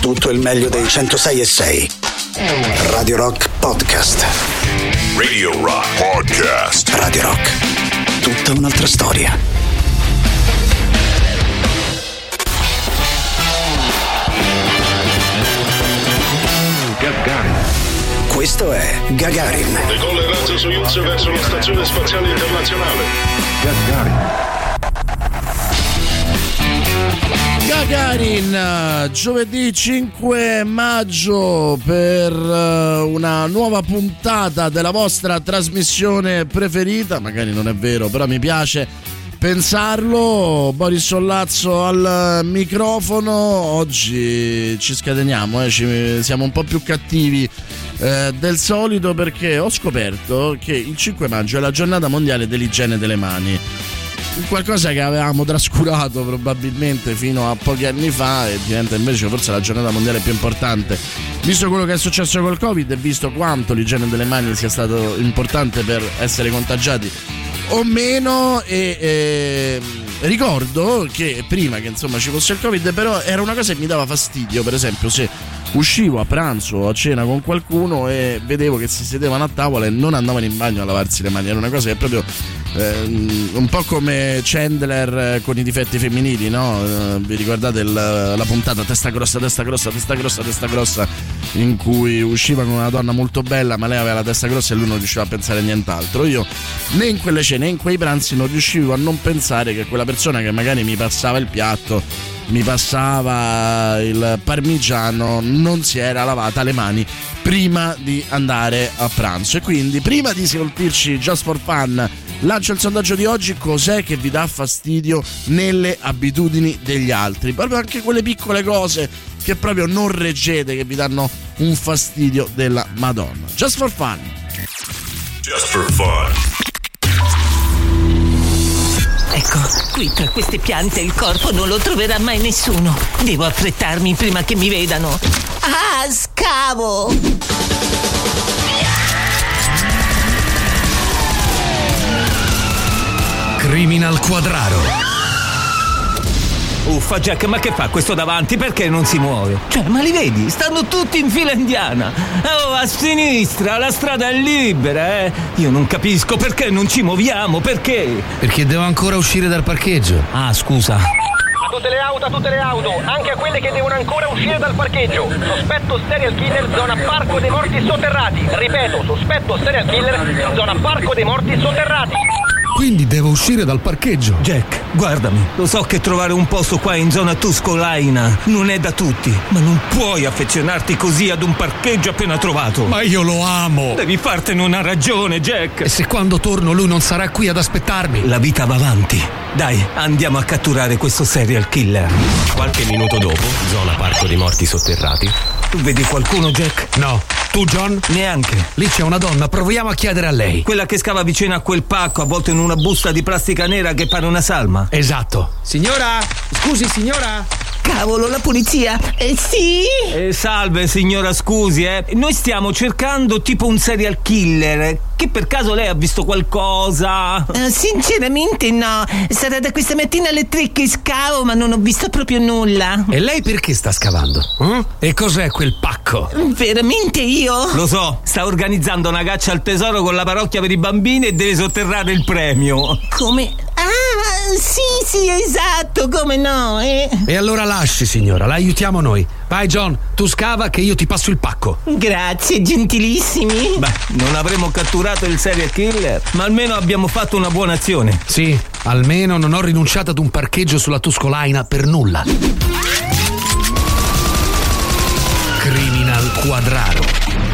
tutto il meglio dei 106 e 6. Radio Rock Podcast. Radio Rock Podcast. Radio Rock. Tutta un'altra storia. Gagarin. Questo è Gagarin. Decolla il razzo Soyuz verso la stazione spaziale internazionale. Gagarin. Gagarin, giovedì 5 maggio per eh, una nuova puntata della vostra trasmissione preferita, magari non è vero, però mi piace pensarlo. Boris Sollazzo al microfono, oggi ci scateniamo, eh, ci- siamo un po' più cattivi eh, del solito perché ho scoperto che il 5 maggio è la giornata mondiale dell'igiene delle mani qualcosa che avevamo trascurato probabilmente fino a pochi anni fa e diventa invece forse la giornata mondiale più importante. Visto quello che è successo col Covid e visto quanto l'igiene delle mani sia stato importante per essere contagiati o meno e, e, ricordo che prima che insomma ci fosse il Covid però era una cosa che mi dava fastidio, per esempio se uscivo a pranzo o a cena con qualcuno e vedevo che si sedevano a tavola e non andavano in bagno a lavarsi le mani, era una cosa che proprio ehm, un po' come Chandler eh, con i difetti femminili, no? Eh, vi ricordate il- la puntata testa grossa, testa grossa, testa grossa, testa grossa in cui usciva con una donna molto bella ma lei aveva la testa grossa e lui non riusciva a pensare a nient'altro. Io né in quelle cene né in quei pranzi non riuscivo a non pensare che quella persona che magari mi passava il piatto mi passava il parmigiano, non si era lavata le mani prima di andare a pranzo. E quindi, prima di colpirci just for fun, lancio il sondaggio di oggi: cos'è che vi dà fastidio nelle abitudini degli altri? Proprio anche quelle piccole cose che proprio non reggete, che vi danno un fastidio della Madonna. Just for fun. Just for fun. Ecco, qui tra queste piante il corpo non lo troverà mai nessuno. Devo affrettarmi prima che mi vedano. Ah, scavo! Criminal Quadraro. Uffa Jack, ma che fa questo davanti? Perché non si muove? Cioè, ma li vedi? Stanno tutti in fila indiana. Oh, a sinistra, la strada è libera, eh. Io non capisco perché non ci muoviamo, perché? Perché devo ancora uscire dal parcheggio. Ah, scusa. A tutte le auto, a tutte le auto, anche a quelle che devono ancora uscire dal parcheggio. Sospetto serial killer, zona Parco dei Morti Sotterrati. Ripeto, sospetto serial killer, zona Parco dei Morti Sotterrati. Quindi devo uscire dal parcheggio. Jack, guardami. Lo so che trovare un posto qua in zona Tuscolaina non è da tutti, ma non puoi affezionarti così ad un parcheggio appena trovato. Ma io lo amo. Devi fartene una ragione, Jack. E se quando torno lui non sarà qui ad aspettarmi? La vita va avanti. Dai, andiamo a catturare questo serial killer. Qualche minuto dopo, zona parco dei morti sotterrati, Tu vedi qualcuno, Jack? No. Tu, John? Neanche. Lì c'è una donna, proviamo a chiedere a lei. Quella che scava vicino a quel pacco, avvolto in una busta di plastica nera che pare una salma. Esatto. Signora? Scusi, signora? Cavolo, la polizia? Eh sì? Eh, salve signora, scusi, eh. Noi stiamo cercando tipo un serial killer. Che per caso lei ha visto qualcosa? Eh, sinceramente no. Sarà da questa mattina alle tre che scavo, ma non ho visto proprio nulla. E lei perché sta scavando? Eh? E cos'è quel pacco? Veramente io? Lo so, sta organizzando una caccia al tesoro con la parrocchia per i bambini e deve sotterrare il premio. Come? Sì, sì, esatto, come no, eh? E allora lasci, signora, la aiutiamo noi. Vai, John, tu scava che io ti passo il pacco. Grazie, gentilissimi. Beh, non avremo catturato il serial killer, ma almeno abbiamo fatto una buona azione. Sì, almeno non ho rinunciato ad un parcheggio sulla Tuscolaina per nulla. Criminal Quadraro.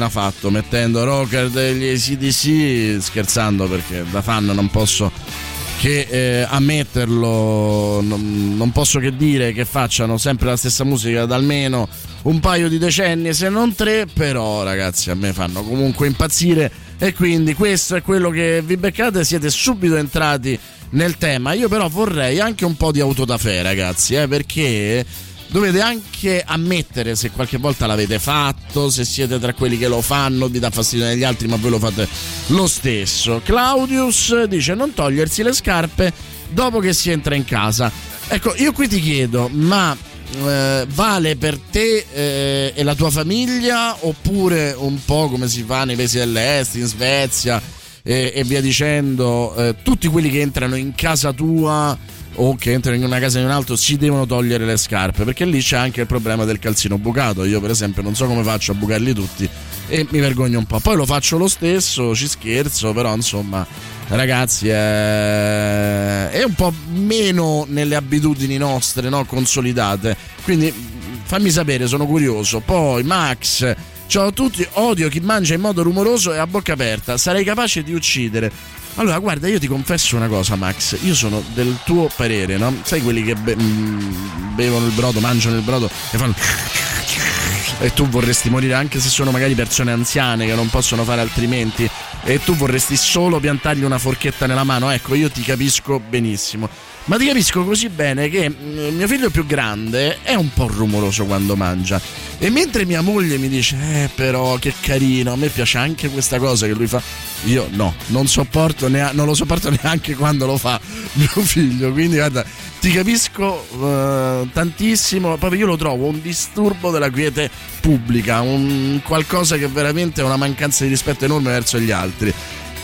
Appena fatto mettendo rocker degli ACDC scherzando perché da fan non posso che eh, ammetterlo, non, non posso che dire che facciano sempre la stessa musica da almeno un paio di decenni, se non tre, però ragazzi a me fanno comunque impazzire e quindi questo è quello che vi beccate, siete subito entrati nel tema. Io però vorrei anche un po' di autodafè ragazzi, eh, perché dovete anche ammettere se qualche volta l'avete fatto, se siete tra quelli che lo fanno, vi dà fastidio negli altri, ma voi lo fate lo stesso. Claudius dice non togliersi le scarpe dopo che si entra in casa. Ecco, io qui ti chiedo, ma eh, vale per te eh, e la tua famiglia oppure un po' come si fa nei paesi dell'est, in Svezia e, e via dicendo, eh, tutti quelli che entrano in casa tua o che entrano in una casa di un altro si devono togliere le scarpe perché lì c'è anche il problema del calzino bucato io per esempio non so come faccio a bucarli tutti e mi vergogno un po' poi lo faccio lo stesso ci scherzo però insomma ragazzi è, è un po' meno nelle abitudini nostre no? consolidate quindi fammi sapere sono curioso poi Max Ciao a tutti, odio chi mangia in modo rumoroso e a bocca aperta. Sarei capace di uccidere. Allora, guarda, io ti confesso una cosa, Max. Io sono del tuo parere, no? Sai quelli che be- mm, bevono il brodo, mangiano il brodo e fanno. E tu vorresti morire anche se sono magari persone anziane che non possono fare altrimenti. E tu vorresti solo piantargli una forchetta nella mano. Ecco, io ti capisco benissimo. Ma ti capisco così bene che mm, mio figlio più grande è un po' rumoroso quando mangia. E mentre mia moglie mi dice, eh però che carino, a me piace anche questa cosa che lui fa, io no, non neanche, non lo sopporto neanche quando lo fa mio figlio. Quindi guarda, ti capisco eh, tantissimo, proprio io lo trovo un disturbo della quiete pubblica, un qualcosa che veramente è una mancanza di rispetto enorme verso gli altri.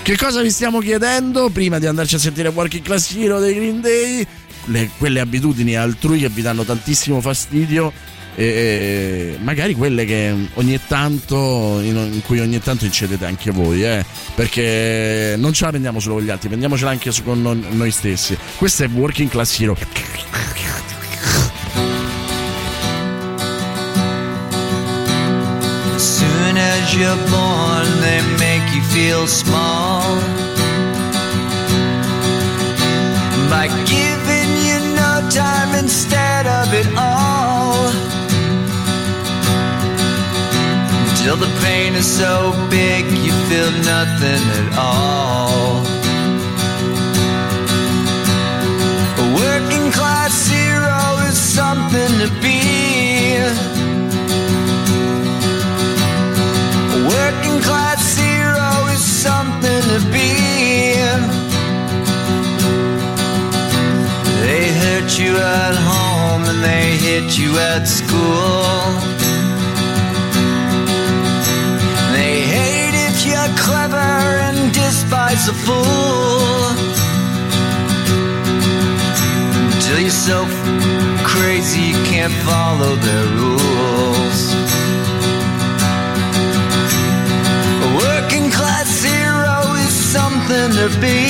Che cosa vi stiamo chiedendo prima di andarci a sentire Working Class Hero dei Green Day? Le- quelle abitudini altrui che vi danno tantissimo fastidio e magari quelle che ogni tanto in, cui ogni tanto incedete anche voi eh? perché non ce la prendiamo solo con gli altri prendiamocela anche con noi stessi questo è Working Class Hero soon as you're born, they make you feel small by giving you no time instead of it all. Till the pain is so big you feel nothing at all. A working class hero is something to be. A working class hero is something to be. They hurt you at home and they hit you at school. Clever and despise a fool. You're so crazy you can't follow their rules. A working class hero is something to be.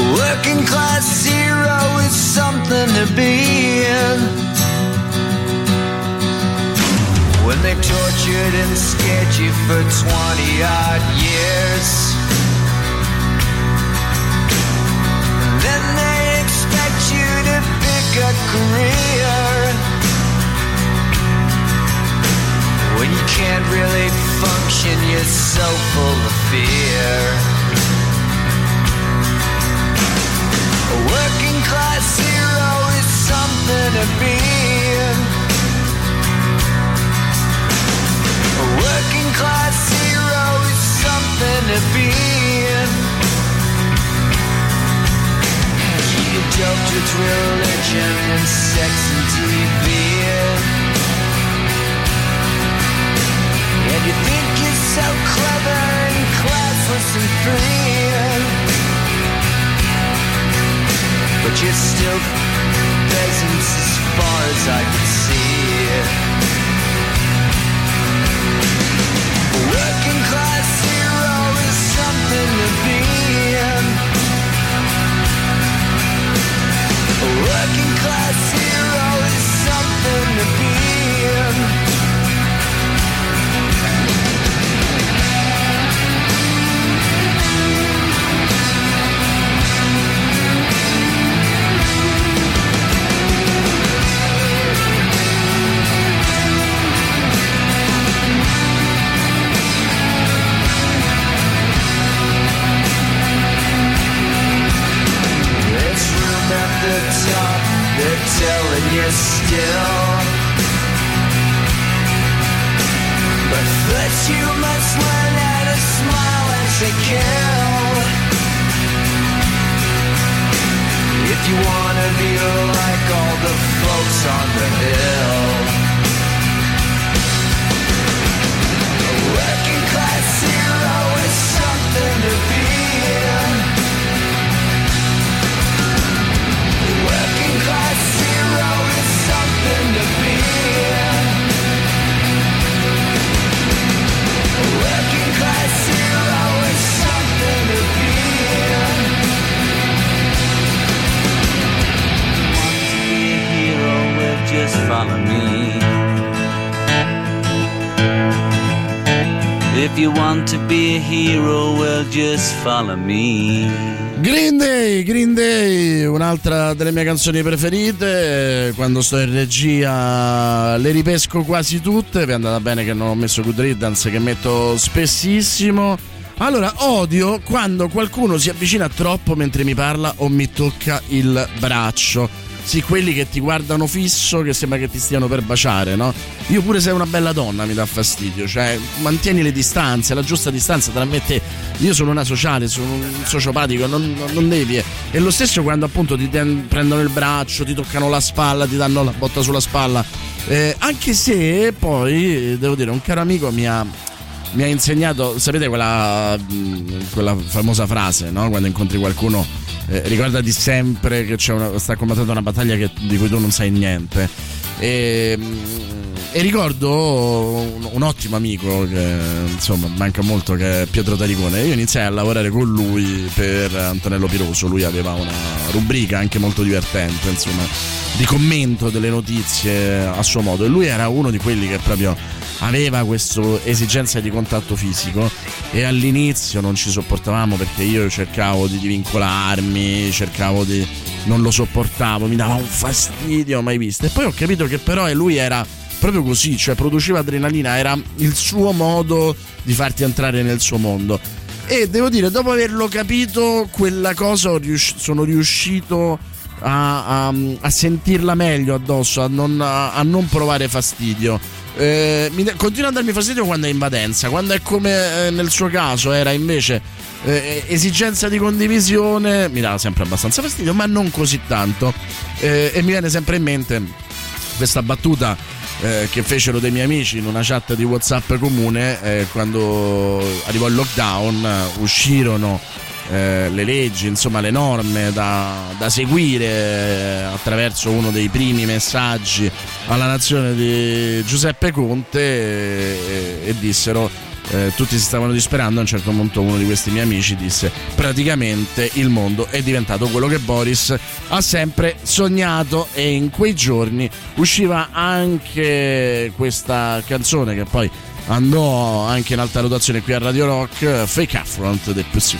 A working class hero is something to be. When they tortured and scared you for 20 odd years. Then they expect you to pick a career. When you can't really function, you're so full of fear. A working class hero is something to be. Class hero is something to be. You doped with religion and sex and TV. And you think you're so clever and classless and free. But you're still peasants as far as I can see. working class still to be a hero, well, just follow me. Green Day, Green Day, un'altra delle mie canzoni preferite. Quando sto in regia le ripesco quasi tutte. Vi è andata bene che non ho messo Good Riddance, che metto spessissimo. Allora, odio quando qualcuno si avvicina troppo mentre mi parla o mi tocca il braccio. Sì, quelli che ti guardano fisso, che sembra che ti stiano per baciare, no? Io pure sei una bella donna mi dà fastidio, cioè mantieni le distanze, la giusta distanza tra me e te. Io sono una sociale, sono un sociopatico, non, non devi. E lo stesso quando appunto ti ten- prendono il braccio, ti toccano la spalla, ti danno la botta sulla spalla. Eh, anche se poi, devo dire, un caro amico mi ha mi ha insegnato, sapete quella, quella famosa frase, no? Quando incontri qualcuno, eh, ricordati sempre che una, sta combattendo una battaglia che, di cui tu non sai niente. E, e ricordo un, un, ottimo amico che insomma manca molto che è Pietro Taricone. Io iniziai a lavorare con lui per Antonello Piroso. Lui aveva una rubrica anche molto divertente, insomma, di commento delle notizie a suo modo. E lui era uno di quelli che proprio aveva questa esigenza di contatto fisico e all'inizio non ci sopportavamo perché io cercavo di divincolarmi, cercavo di... non lo sopportavo, mi dava un fastidio mai visto. E poi ho capito che però lui era proprio così, cioè produceva adrenalina, era il suo modo di farti entrare nel suo mondo. E devo dire, dopo averlo capito, quella cosa sono riuscito a, a, a sentirla meglio addosso, a non, a, non provare fastidio. Eh, mi, continua a darmi fastidio quando è invadenza, quando è come eh, nel suo caso era invece eh, esigenza di condivisione, mi dà sempre abbastanza fastidio, ma non così tanto. Eh, e mi viene sempre in mente questa battuta eh, che fecero dei miei amici in una chat di WhatsApp comune eh, quando arrivò il lockdown, uscirono eh, le leggi, insomma le norme da, da seguire eh, attraverso uno dei primi messaggi alla nazione di Giuseppe Conte e, e dissero eh, tutti si stavano disperando. A un certo punto, uno di questi miei amici disse: Praticamente il mondo è diventato quello che Boris ha sempre sognato. E in quei giorni usciva anche questa canzone che poi andò anche in alta rotazione qui a Radio Rock: Fake Affront dei Pussy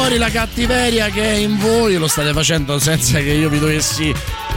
fuori la cattiveria che è in voi, lo state facendo senza che io vi dovessi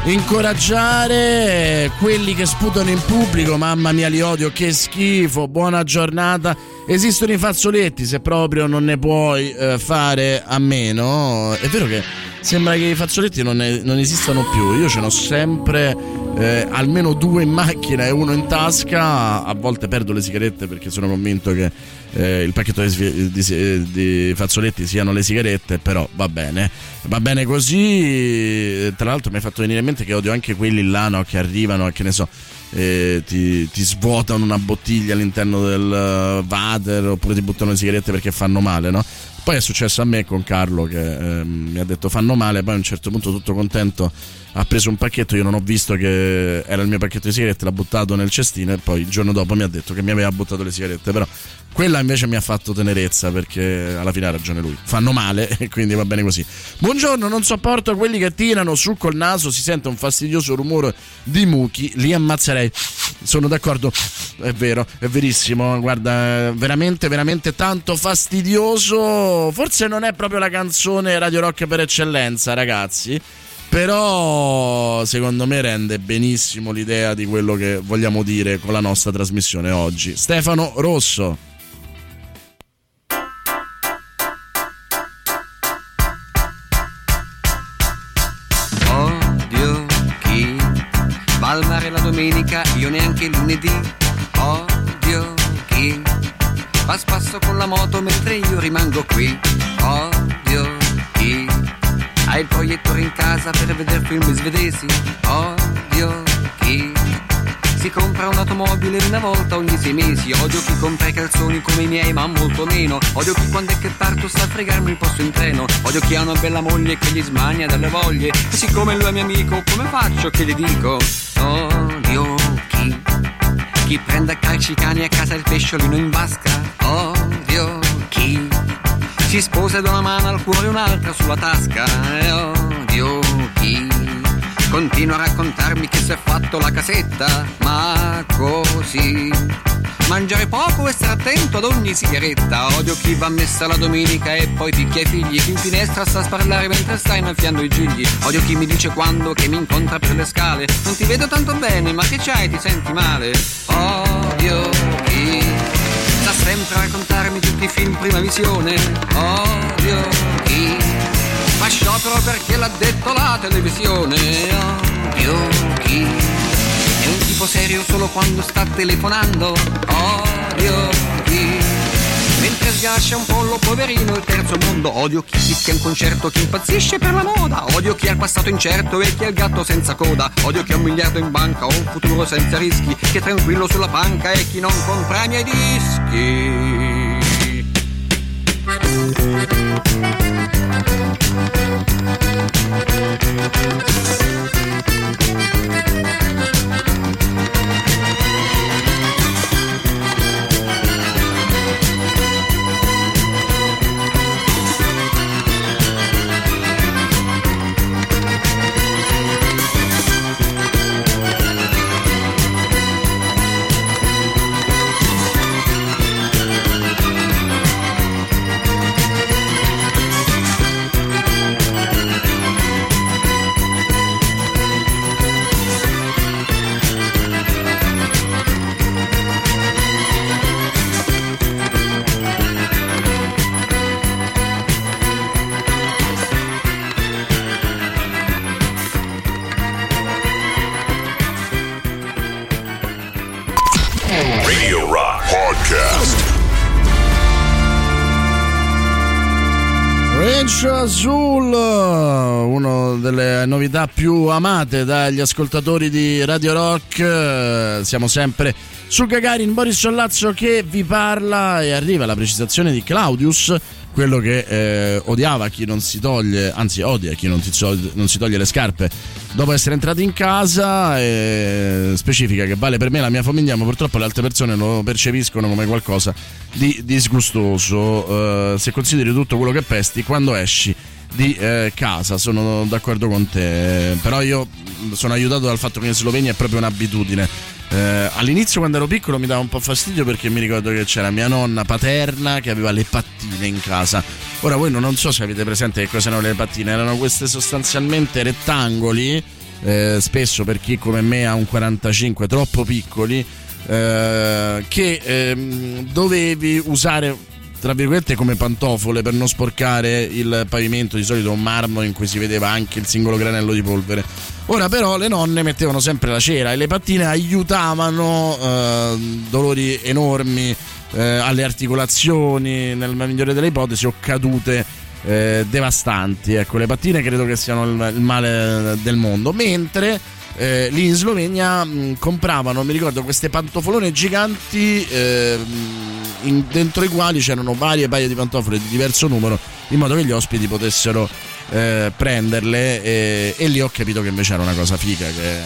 incoraggiare. Quelli che sputano in pubblico, mamma mia li odio, che schifo, buona giornata. Esistono i fazzoletti, se proprio non ne puoi eh, fare a meno. È vero che sembra che i fazzoletti non, ne, non esistano più. Io ce n'ho sempre eh, almeno due in macchina e uno in tasca. A volte perdo le sigarette perché sono convinto che eh, il pacchetto di, di, di, fazzoletti siano le sigarette, però va bene, va bene così. Tra l'altro mi hai fatto venire in mente che odio anche quelli là no, che arrivano, che ne so, eh, ti, ti, svuotano una bottiglia all'interno del uh, water oppure ti buttano le sigarette perché fanno male, no? Poi è successo a me con Carlo che eh, mi ha detto fanno male, poi a un certo punto tutto contento ha preso un pacchetto, io non ho visto che era il mio pacchetto di sigarette, l'ha buttato nel cestino e poi il giorno dopo mi ha detto che mi aveva buttato le sigarette, però quella invece mi ha fatto tenerezza perché alla fine ha ragione lui, fanno male e quindi va bene così. Buongiorno, non sopporto quelli che tirano su col naso, si sente un fastidioso rumore di mucchi, li ammazzerei. Sono d'accordo, è vero, è verissimo, guarda, veramente, veramente tanto fastidioso. Forse non è proprio la canzone Radio Rock per eccellenza, ragazzi però secondo me rende benissimo l'idea di quello che vogliamo dire con la nostra trasmissione oggi. Stefano Rosso. Odio chi va al mare la domenica, io neanche lunedì. Odio chi va a spasso con la moto mentre io rimango qui. Odio hai il proiettore in casa per vedere film svedesi? Odio chi si compra un'automobile una volta ogni sei mesi. Odio chi compra i calzoni come i miei, ma molto meno. Odio chi quando è che parto sa fregarmi il posto in treno. Odio chi ha una bella moglie che gli smania dalle voglie. E siccome lui è mio amico, come faccio che gli dico? Odio chi chi prende a calci i cani a casa il pesciolino in vasca. Odio chi si sposa da una mano al cuore un'altra sulla tasca e odio chi continua a raccontarmi che si è fatto la casetta, ma così. Mangiare poco e stare attento ad ogni sigaretta. Odio chi va a messa la domenica e poi picchia i figli. Chi in finestra sta a sparlare mentre sta innaffiando i gigli. Odio chi mi dice quando che mi incontra per le scale. Non ti vedo tanto bene, ma che c'hai? Ti senti male? Odio chi sempre a raccontarmi tutti i film prima visione. Odio chi fa sciopero perché l'ha detto la televisione. Odio chi è un tipo serio solo quando sta telefonando. Odio sgascia un pollo poverino il terzo mondo. Odio chi fischia un concerto, chi impazzisce per la moda. Odio chi ha il passato incerto e chi ha il gatto senza coda. Odio chi ha un miliardo in banca o un futuro senza rischi. Chi è tranquillo sulla panca e chi non compra i miei dischi. Radio Range Azul, una delle novità più amate dagli ascoltatori di Radio Rock. Siamo sempre su Gagarin, Boris Sollazzo che vi parla e arriva la precisazione di Claudius, quello che eh, odiava chi non si toglie, anzi odia chi non, ti, non si toglie le scarpe. Dopo essere entrato in casa e specifica che vale per me la mia famiglia ma purtroppo le altre persone lo percepiscono come qualcosa di disgustoso. Uh, se consideri tutto quello che pesti quando esci di eh, casa sono d'accordo con te. Però io sono aiutato dal fatto che in Slovenia è proprio un'abitudine eh, all'inizio quando ero piccolo mi dava un po' fastidio perché mi ricordo che c'era mia nonna paterna che aveva le pattine in casa. Ora voi non so se avete presente che cosa erano le pattine, erano queste sostanzialmente rettangoli, eh, spesso per chi come me ha un 45 troppo piccoli, eh, che ehm, dovevi usare tra virgolette come pantofole per non sporcare il pavimento di solito un marmo in cui si vedeva anche il singolo granello di polvere. Ora però le nonne mettevano sempre la cera e le pattine aiutavano eh, dolori enormi eh, alle articolazioni nel migliore delle ipotesi o cadute eh, devastanti. Ecco le pattine credo che siano il, il male del mondo. Mentre eh, lì in Slovenia mh, compravano, mi ricordo, queste pantofolone giganti eh, in, dentro i quali c'erano varie paia di pantofole di diverso numero in modo che gli ospiti potessero eh, prenderle e, e, lì ho capito che invece era una cosa figa che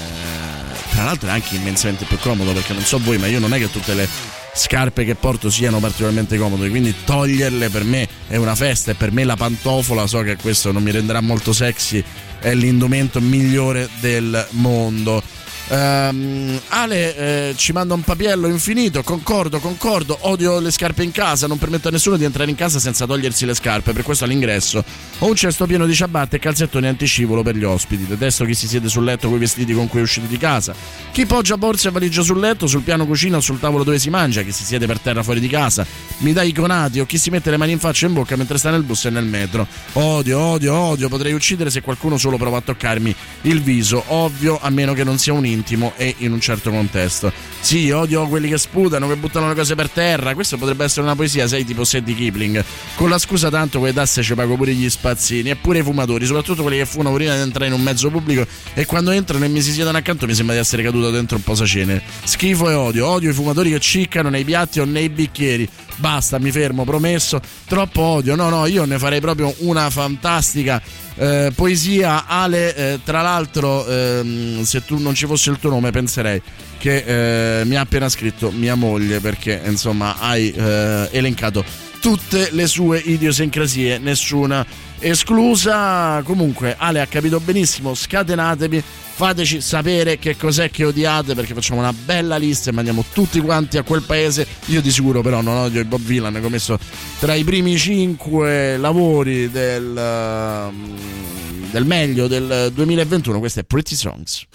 tra l'altro è anche immensamente più comodo perché non so voi ma io non è che tutte le scarpe che porto siano particolarmente comode quindi toglierle per me è una festa e per me la pantofola so che questo non mi renderà molto sexy è l'indumento migliore del mondo. Um, Ale eh, ci manda un papiello infinito. Concordo, concordo. Odio le scarpe in casa. Non permetto a nessuno di entrare in casa senza togliersi le scarpe. Per questo all'ingresso ho un cesto pieno di ciabatte e calzettoni antiscivolo per gli ospiti. Detesto chi si siede sul letto con i vestiti con cui è uscito di casa. Chi poggia borse e valigia sul letto, sul piano cucina o sul tavolo dove si mangia. Chi si siede per terra fuori di casa. Mi dà i conati o chi si mette le mani in faccia e in bocca mentre sta nel bus e nel metro. Odio, odio, odio. Potrei uccidere se qualcuno solo prova a toccarmi il viso. Ovvio, a meno che non sia un intimo e in un certo contesto. Sì, odio quelli che sputano, che buttano le cose per terra. Questo potrebbe essere una poesia, sai, tipo Sadie Kipling. Con la scusa tanto quelle tasse ci pago pure gli spazzini e pure i fumatori, soprattutto quelli che fumano prima di entrare in un mezzo pubblico e quando entrano e mi si siedono accanto mi sembra di essere caduto dentro un posacene. Schifo e odio. Odio i fumatori che ciccano nei piatti o nei bicchieri. Basta, mi fermo, promesso. Troppo odio. No, no, io ne farei proprio una fantastica eh, poesia. Ale, eh, tra l'altro, ehm, se tu non ci fosse il tuo nome, penserei che eh, mi ha appena scritto mia moglie perché insomma hai eh, elencato tutte le sue idiosincrasie, nessuna esclusa. Comunque, Ale ha capito benissimo. Scatenatevi fateci sapere che cos'è che odiate perché facciamo una bella lista e mandiamo tutti quanti a quel paese. Io di sicuro però non odio il Bob Villan, ho messo tra i primi cinque lavori del, uh, del meglio del 2021, questo è Pretty Songs.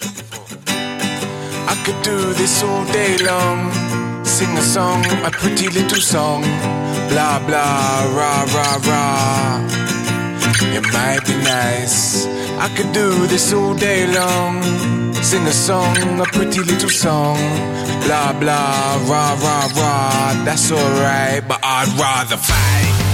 I could do this all day long, sing a song, a pretty little song, blah blah, rah rah rah. It might be nice. I could do this all day long. Sing a song, a pretty little song. Blah blah, rah rah rah. That's alright, but I'd rather fight.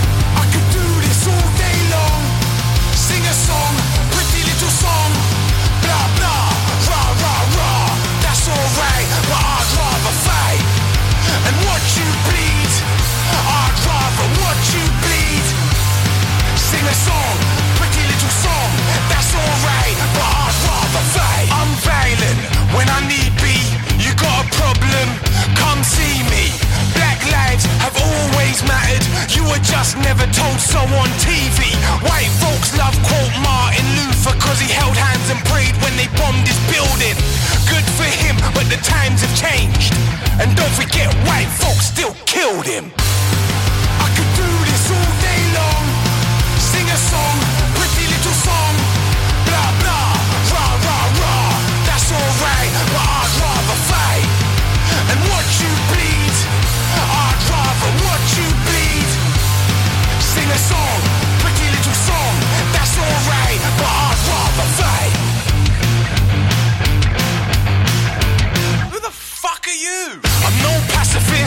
Always mattered. You were just never told so on TV. White folks love quote Martin Luther cause he held hands and prayed when they bombed his building. Good for him, but the times have changed. And don't forget, white folks still killed him.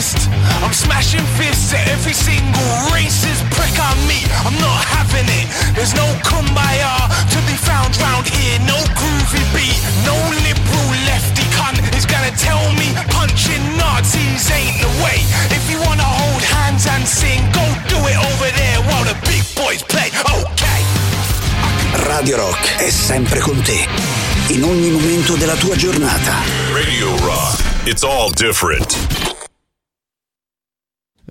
Pacifist. I'm smashing fists at every single racist prick I meet. I'm not having it. There's no kumbaya to be found round here. No groovy beat. No liberal lefty cunt is gonna tell me punching Nazis ain't the way. If you wanna hold hands and sing, go do it over there while the big boys play. Okay. Radio Rock è sempre con te, in ogni momento della tua giornata. Radio Rock. It's all different.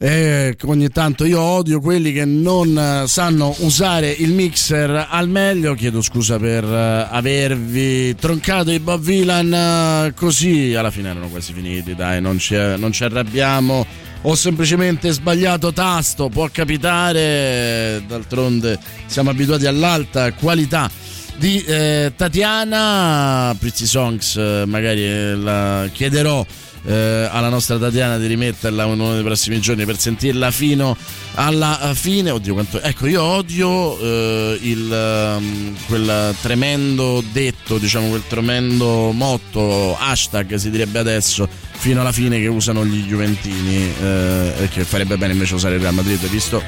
E ogni tanto io odio quelli che non eh, sanno usare il mixer al meglio. Chiedo scusa per eh, avervi troncato i Bob Villan eh, così. Alla fine erano quasi finiti, dai, non ci, non ci arrabbiamo ho semplicemente sbagliato tasto, può capitare, d'altronde siamo abituati all'alta qualità di eh, Tatiana, Pretty Songs eh, magari eh, la chiederò eh, alla nostra Tatiana di rimetterla uno dei prossimi giorni per sentirla fino alla fine. Oddio, quanto... Ecco, io odio eh, il, um, quel tremendo detto, diciamo, quel tremendo motto, hashtag si direbbe adesso, fino alla fine che usano gli Juventini eh, che farebbe bene invece usare il Real Madrid, visto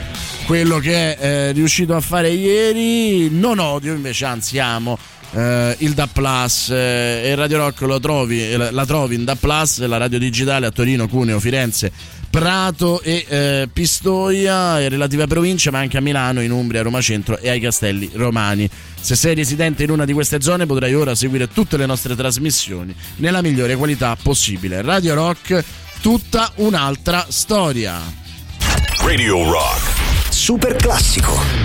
quello che è eh, riuscito a fare ieri. Non odio, invece, anzi amo eh, il DA Plus eh, e Radio Rock lo trovi, eh, la trovi in DA Plus, la radio digitale a Torino, Cuneo, Firenze, Prato e eh, Pistoia e relative province, ma anche a Milano, in Umbria, Roma Centro e ai Castelli Romani. Se sei residente in una di queste zone potrai ora seguire tutte le nostre trasmissioni nella migliore qualità possibile. Radio Rock, tutta un'altra storia. Radio Rock. Super classico.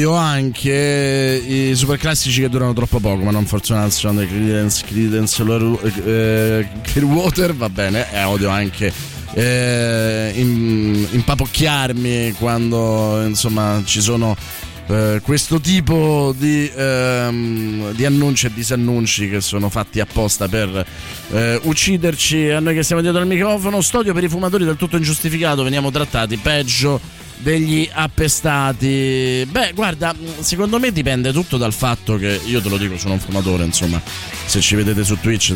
Odio anche i super classici che durano troppo poco, ma non Son dei Credence, Credence eh, Clearwater, va bene, e odio anche eh, impapocchiarmi quando insomma ci sono eh, questo tipo di, ehm, di, annunci e disannunci che sono fatti apposta per eh, ucciderci a noi che siamo dietro al microfono. Stodio per i fumatori del tutto ingiustificato, veniamo trattati peggio degli appestati. Beh, guarda, secondo me dipende tutto dal fatto che io te lo dico, sono un fumatore, insomma. Se ci vedete su Twitch,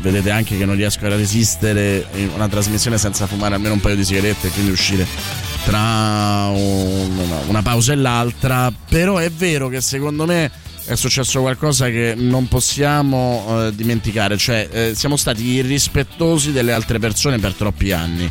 vedete anche che non riesco a resistere in una trasmissione senza fumare almeno un paio di sigarette e quindi uscire tra una pausa e l'altra. Però è vero che secondo me è successo qualcosa che non possiamo eh, dimenticare, cioè eh, siamo stati irrispettosi delle altre persone per troppi anni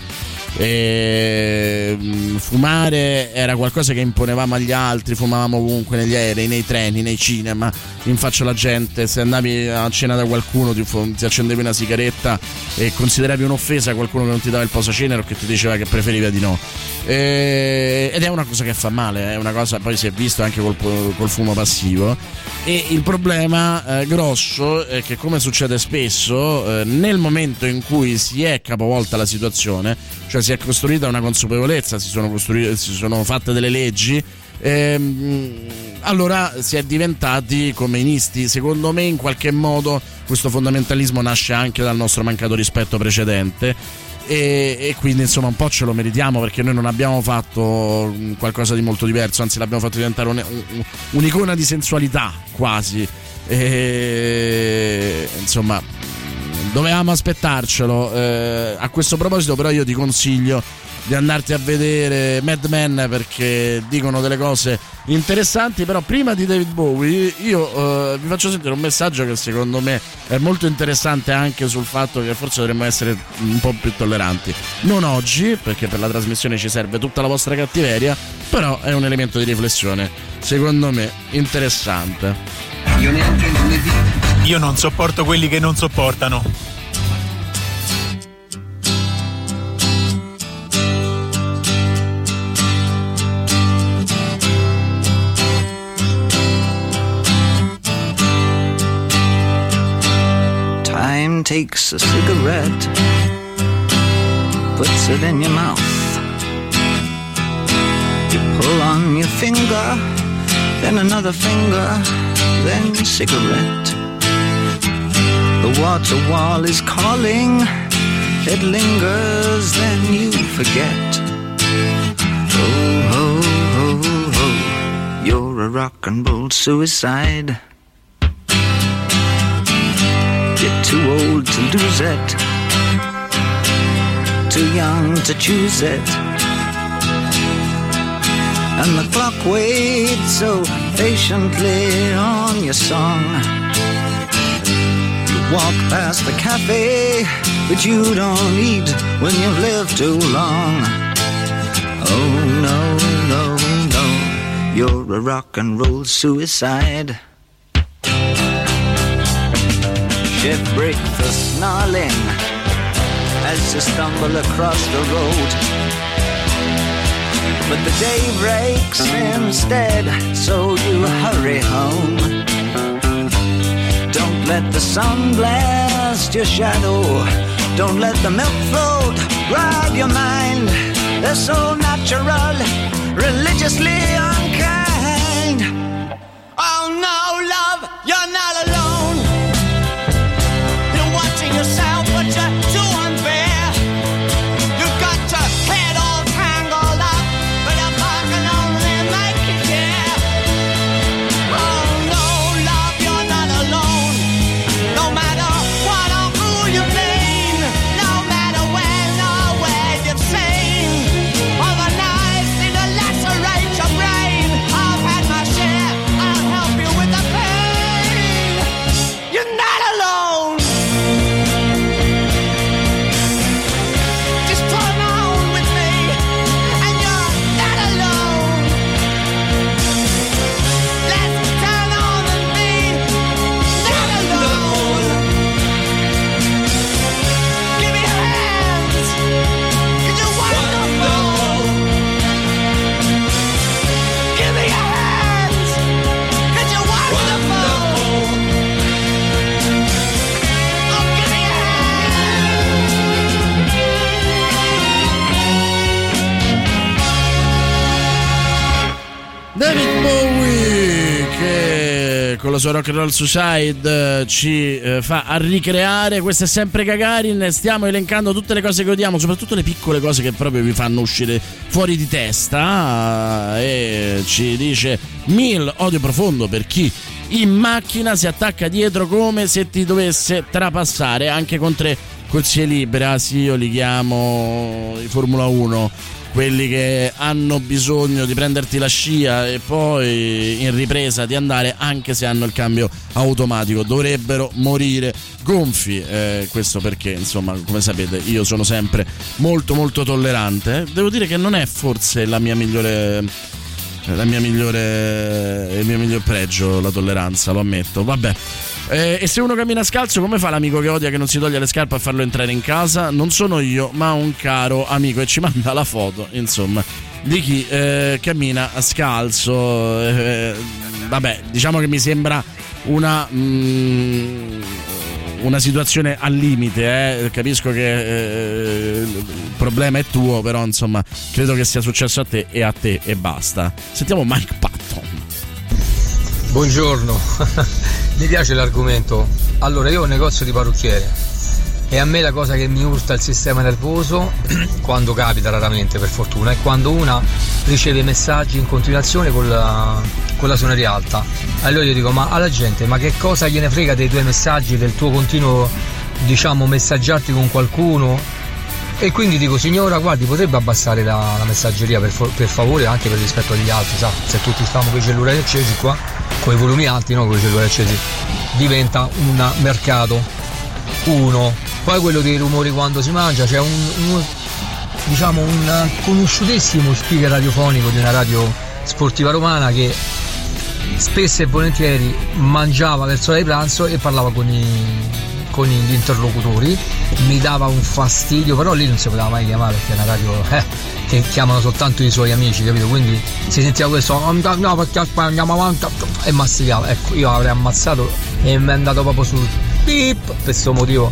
e, mm, fumare era qualcosa che imponevamo agli altri, fumavamo ovunque negli aerei, nei treni, nei cinema, in faccia alla gente, se andavi a cena da qualcuno ti, ti accendevi una sigaretta e consideravi un'offesa qualcuno che non ti dava il posacenere o che ti diceva che preferiva di no. E, ed è una cosa che fa male, è una cosa poi si è visto anche col, col fumo passivo. E il problema eh, grosso è che, come succede spesso, eh, nel momento in cui si è capovolta la situazione, cioè si è costruita una consapevolezza, si sono, si sono fatte delle leggi, ehm, allora si è diventati comunisti. Secondo me, in qualche modo, questo fondamentalismo nasce anche dal nostro mancato rispetto precedente e, e, quindi insomma un po' ce lo meritiamo perché noi non abbiamo fatto qualcosa di molto diverso, anzi l'abbiamo fatto diventare un, un, un'icona di sensualità quasi. E, insomma, dovevamo aspettarcelo. Eh, a questo proposito, però, io ti consiglio di andarti a vedere Mad Men perché dicono delle cose interessanti. Però prima di David Bowie io eh, vi faccio sentire un messaggio che secondo me è molto interessante anche sul fatto che forse dovremmo essere un po' più tolleranti. Non oggi, perché per la trasmissione ci serve tutta la vostra cattiveria, però è un elemento di riflessione, secondo me, interessante. Io neanche lunedì. Io non sopporto quelli che non sopportano. Time takes a cigarette, puts it in your mouth. You pull on your finger, then another finger then cigarette. The water wall is calling, it lingers, then you forget. Oh, ho, ho, ho, you're a rock and roll suicide. You're too old to lose it, too young to choose it and the clock waits so patiently on your song. Walk past the cafe, but you don't eat when you've lived too long. Oh no, no, no, you're a rock and roll suicide. Ship break the snarling as you stumble across the road. But the day breaks instead, so you hurry home. Let the sun blast your shadow. Don't let the milk float rob your mind. They're so natural, religiously. Sua Rock and Roll Suicide eh, ci eh, fa a ricreare. Questo è sempre Gagarin. Stiamo elencando tutte le cose che odiamo soprattutto le piccole cose che proprio vi fanno uscire fuori di testa. Eh, e ci dice Mil odio profondo per chi in macchina si attacca dietro come se ti dovesse trapassare anche con tre corsie libere ah sì io li chiamo Formula 1 quelli che hanno bisogno di prenderti la scia e poi in ripresa di andare anche se hanno il cambio automatico. Dovrebbero morire gonfi eh, questo perché insomma come sapete io sono sempre molto molto tollerante. Devo dire che non è forse la mia migliore la mia migliore il mio miglior pregio la tolleranza lo ammetto. Vabbè eh, e se uno cammina scalzo, come fa l'amico che odia che non si toglie le scarpe a farlo entrare in casa? Non sono io, ma un caro amico e ci manda la foto, insomma, di chi eh, cammina scalzo. Eh, vabbè, diciamo che mi sembra una. mm, una situazione al limite, eh. capisco che eh, il problema è tuo, però insomma credo che sia successo a te e a te e basta. Sentiamo Mike Patton. Buongiorno, mi piace l'argomento. Allora, io ho un negozio di parrucchiere E a me la cosa che mi urta il sistema nervoso, quando capita raramente per fortuna, è quando una riceve messaggi in continuazione con la, con la suoneria alta. Allora io dico, ma alla gente, ma che cosa gliene frega dei tuoi messaggi, del tuo continuo, diciamo, messaggiarti con qualcuno? E quindi dico, signora, guardi, potrebbe abbassare la, la messaggeria per, per, favore, anche per rispetto agli altri, sa? Se tutti stiamo con i cellulari accesi qua, con i volumi alti, no? Con i cellulari accesi, diventa un mercato. Uno, poi quello dei rumori quando si mangia, c'è un, un diciamo un conosciutissimo speaker radiofonico di una radio sportiva romana che spesso e volentieri mangiava verso l'ora di pranzo e parlava con, i, con gli interlocutori mi dava un fastidio però lì non si poteva mai chiamare perché è una radio eh, che chiamano soltanto i suoi amici capito? Quindi si sentiva questo no perché andiamo avanti e masticava ecco io avrei ammazzato e mi è andato proprio sul pip per questo motivo.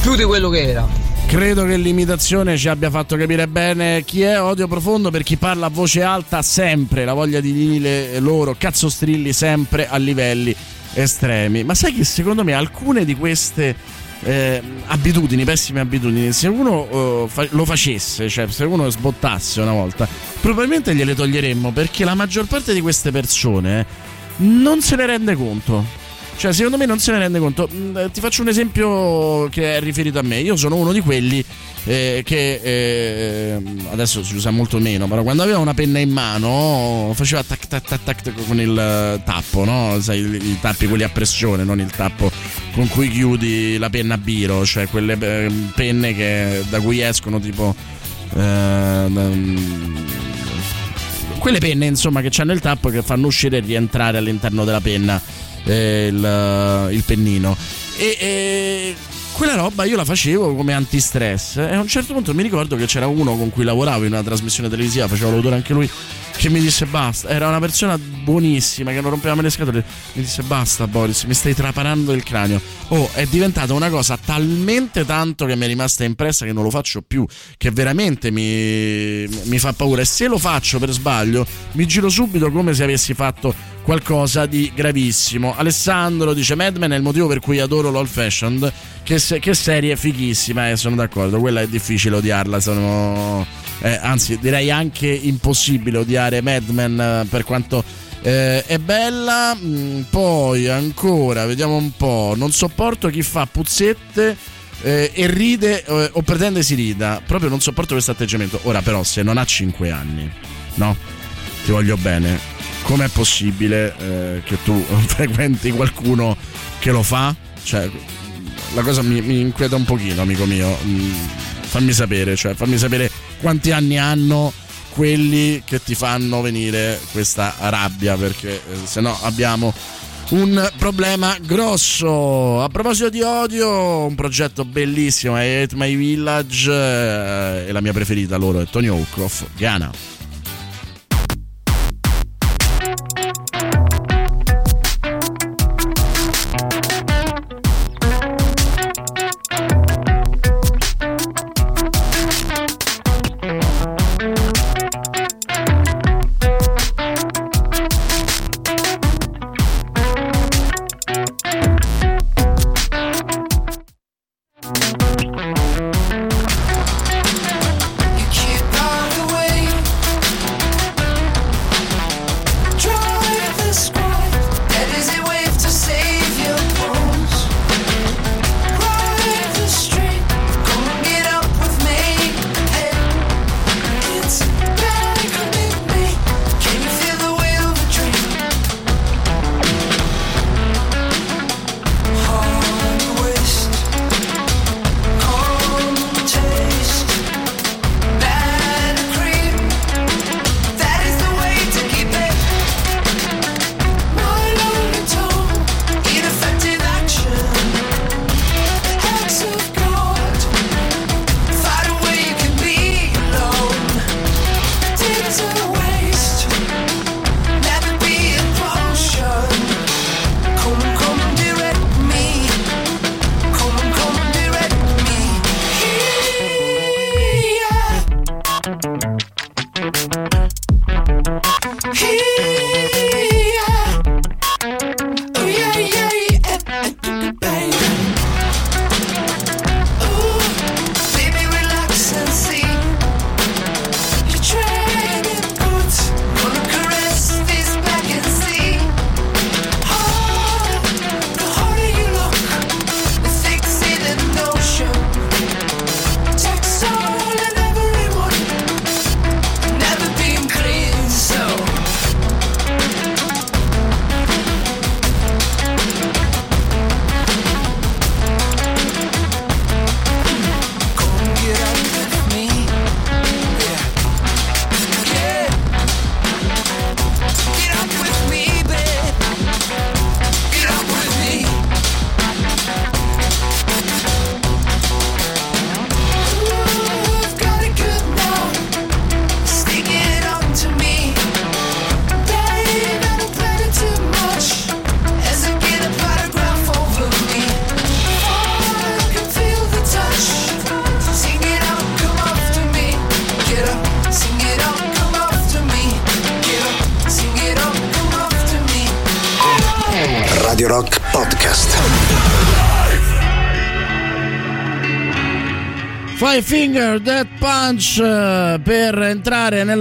Più di quello che era. Credo che l'imitazione ci abbia fatto capire bene chi è. Odio profondo per chi parla a voce alta sempre, la voglia di dire loro cazzo strilli sempre a livelli estremi. Ma sai che secondo me alcune di queste eh, abitudini, pessime abitudini, se uno uh, fa- lo facesse, cioè se uno sbottasse una volta, probabilmente gliele toglieremmo perché la maggior parte di queste persone non se ne rende conto. Cioè, secondo me non se ne rende conto. Mm, eh, ti faccio un esempio che è riferito a me. Io sono uno di quelli eh, che eh, adesso si usa molto meno, però quando aveva una penna in mano faceva tac tac tac tac con il tappo, no? Sai, i tappi quelli a pressione, non il tappo con cui chiudi la penna a biro, cioè quelle eh, penne che, da cui escono tipo... Eh, quelle penne insomma che hanno il tappo che fanno uscire e rientrare all'interno della penna eh, il, il, pennino. E, e, quella roba io la facevo come antistress. E a un certo punto mi ricordo che c'era uno con cui lavoravo in una trasmissione televisiva, faceva l'autore anche lui, che mi disse basta. Era una persona buonissima che non rompeva mai le scatole. Mi disse basta, Boris, mi stai traparando il cranio. Oh, è diventata una cosa talmente tanto che mi è rimasta impressa che non lo faccio più. Che veramente mi, mi fa paura. E se lo faccio per sbaglio, mi giro subito come se avessi fatto qualcosa di gravissimo. Alessandro dice: Madman è il motivo per cui adoro l'old fashioned. Che, che serie fighissima, eh, sono d'accordo. Quella è difficile odiarla. Sono eh, anzi direi anche impossibile odiare Mad Men eh, per quanto eh, è bella. Mm, poi ancora, vediamo un po'. Non sopporto chi fa puzzette eh, e ride eh, o pretende si rida. Proprio non sopporto questo atteggiamento. Ora, però, se non ha 5 anni, no? Ti voglio bene. Com'è possibile eh, che tu frequenti qualcuno che lo fa? Cioè, la cosa mi, mi inquieta un pochino, amico mio. Mm, fammi sapere, cioè, fammi sapere quanti anni hanno quelli che ti fanno venire questa rabbia perché eh, se no abbiamo un problema grosso. A proposito di odio, un progetto bellissimo è Hate My Village eh, e la mia preferita loro è Tony Hawkroff, Ghana.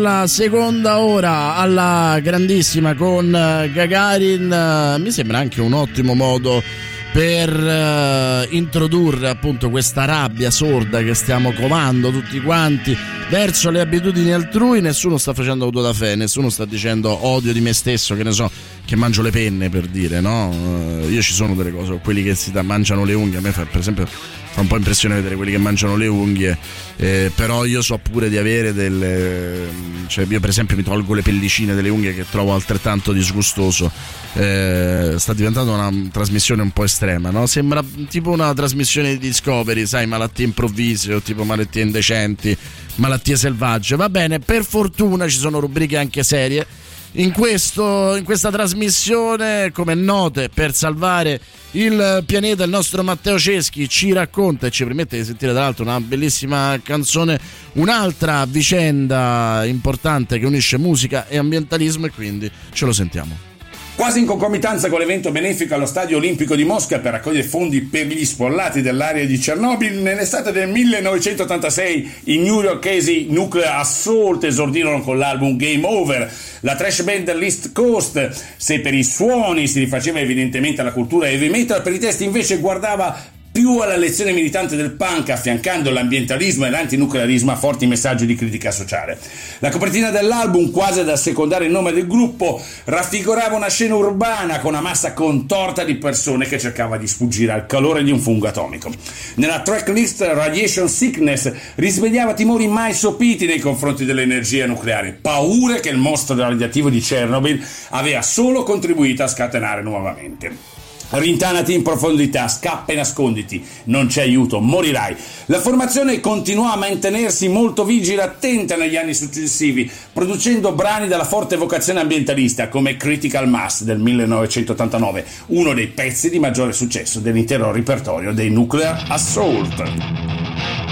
Nella seconda ora alla grandissima con eh, Gagarin eh, mi sembra anche un ottimo modo per eh, introdurre appunto questa rabbia sorda che stiamo covando tutti quanti verso le abitudini altrui. Nessuno sta facendo auto da fè nessuno sta dicendo odio di me stesso che ne so che mangio le penne per dire no? Io ci sono delle cose quelli che si da- mangiano le unghie a me fa per esempio fa un po' impressione vedere quelli che mangiano le unghie, eh, però io so pure di avere delle... cioè io per esempio mi tolgo le pellicine delle unghie che trovo altrettanto disgustoso, Eh, sta diventando una trasmissione un po' estrema, no? Sembra tipo una trasmissione di Discovery, sai, malattie improvvise o tipo malattie indecenti, malattie selvagge, va bene, per fortuna ci sono rubriche anche serie. In, questo, in questa trasmissione, come note, per salvare il pianeta, il nostro Matteo Ceschi ci racconta e ci permette di sentire tra l'altro una bellissima canzone, un'altra vicenda importante che unisce musica e ambientalismo e quindi ce lo sentiamo. Quasi in concomitanza con l'evento benefico allo Stadio Olimpico di Mosca per raccogliere fondi per gli sfollati dell'area di Chernobyl, nell'estate del 1986 i newyorkesi Nuclear Assault esordirono con l'album Game Over. La trash band dell'East Coast, se per i suoni si rifaceva evidentemente alla cultura heavy metal, per i testi invece guardava più alla lezione militante del punk, affiancando l'ambientalismo e l'antinuclearismo a forti messaggi di critica sociale. La copertina dell'album, quasi ad assecondare il nome del gruppo, raffigurava una scena urbana con una massa contorta di persone che cercava di sfuggire al calore di un fungo atomico. Nella tracklist Radiation Sickness risvegliava timori mai sopiti nei confronti dell'energia nucleare, paure che il mostro radioattivo di Chernobyl aveva solo contribuito a scatenare nuovamente. Rintanati in profondità, scappa e nasconditi, non c'è aiuto, morirai. La formazione continuò a mantenersi molto vigile e attenta negli anni successivi, producendo brani dalla forte vocazione ambientalista come Critical Mass del 1989, uno dei pezzi di maggiore successo dell'intero repertorio dei Nuclear Assault.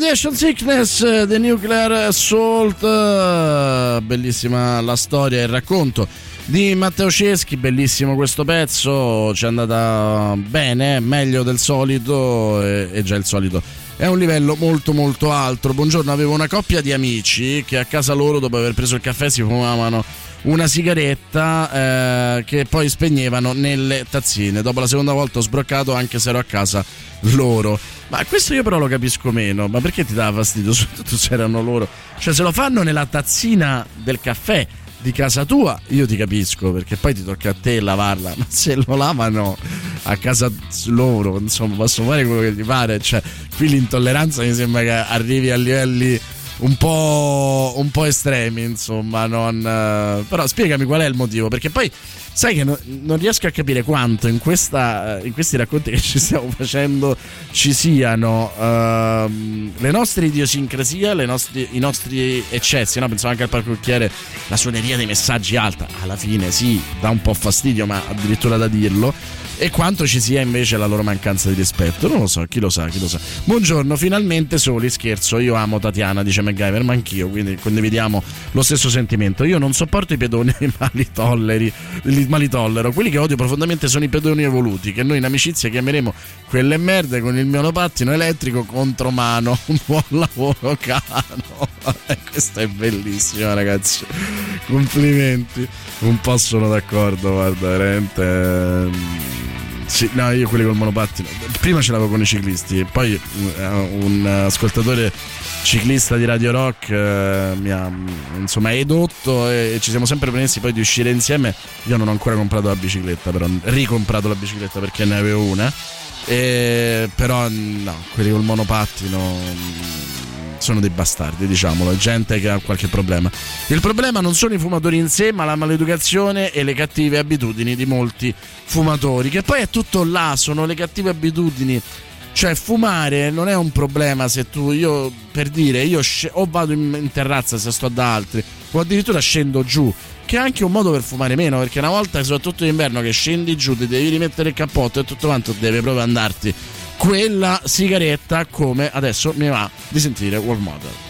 Radiation Sickness, eh, The Nuclear Assault, eh, bellissima la storia e il racconto di Matteo Ceschi, bellissimo questo pezzo, ci è andata bene, meglio del solito e già il solito è un livello molto molto alto. Buongiorno, avevo una coppia di amici che a casa loro dopo aver preso il caffè si fumavano una sigaretta eh, che poi spegnevano nelle tazzine. Dopo la seconda volta ho sbroccato anche se ero a casa loro. Ma questo io però lo capisco meno. Ma perché ti dava fastidio? Soprattutto se erano loro. Cioè, se lo fanno nella tazzina del caffè di casa tua, io ti capisco perché poi ti tocca a te lavarla. Ma se lo lavano a casa loro, insomma, possono fare quello che gli pare. Cioè, qui l'intolleranza mi sembra che arrivi a livelli un po', un po estremi, insomma. Non, eh, però spiegami qual è il motivo, perché poi sai che no, non riesco a capire quanto in, questa, in, questi racconti che ci stiamo facendo ci siano uh, le nostre idiosincrasie, le nostri, i nostri eccessi. No? Pensavo anche al parrucchiere, la suoneria dei messaggi alta. Alla fine sì, dà un po' fastidio, ma addirittura da dirlo e quanto ci sia invece la loro mancanza di rispetto. Non lo so, chi lo sa, chi lo sa. Buongiorno, finalmente soli, scherzo, io amo Tatiana, dice MacGyver, ma anch'io, quindi condividiamo lo stesso sentimento. Io non sopporto i pedoni ma li tolleri, ma li tollero. Quelli che odio profondamente sono i pedoni evoluti, che noi in amicizia chiameremo quelle merde con il monopattino elettrico contro mano. Un buon lavoro, cano. Questo è bellissimo, ragazzi. Complimenti. Un po' sono d'accordo, guarda, veramente ehm, sì, no, io quelli col monopattino. Prima ce l'avevo con i ciclisti, poi uh, un ascoltatore ciclista di Radio Rock uh, mi ha insomma edotto e, e, ci siamo sempre promessi poi di uscire insieme. Io non ho ancora comprato la bicicletta, però ricomprato la bicicletta perché ne avevo una. E, però no, quelli col monopattino sono dei bastardi, diciamolo, gente che ha qualche problema. Il problema non sono i fumatori in sé, ma la maleducazione e le cattive abitudini di molti fumatori, che poi è tutto là, sono le cattive abitudini. Cioè, fumare non è un problema se tu, io per dire, io o vado in, in terrazza se sto da altri, o addirittura scendo giù che è anche un modo per fumare meno, perché una volta, soprattutto d'inverno, che scendi giù, ti devi rimettere il cappotto e tutto quanto, deve proprio andarti quella sigaretta come adesso mi va di sentire World Model.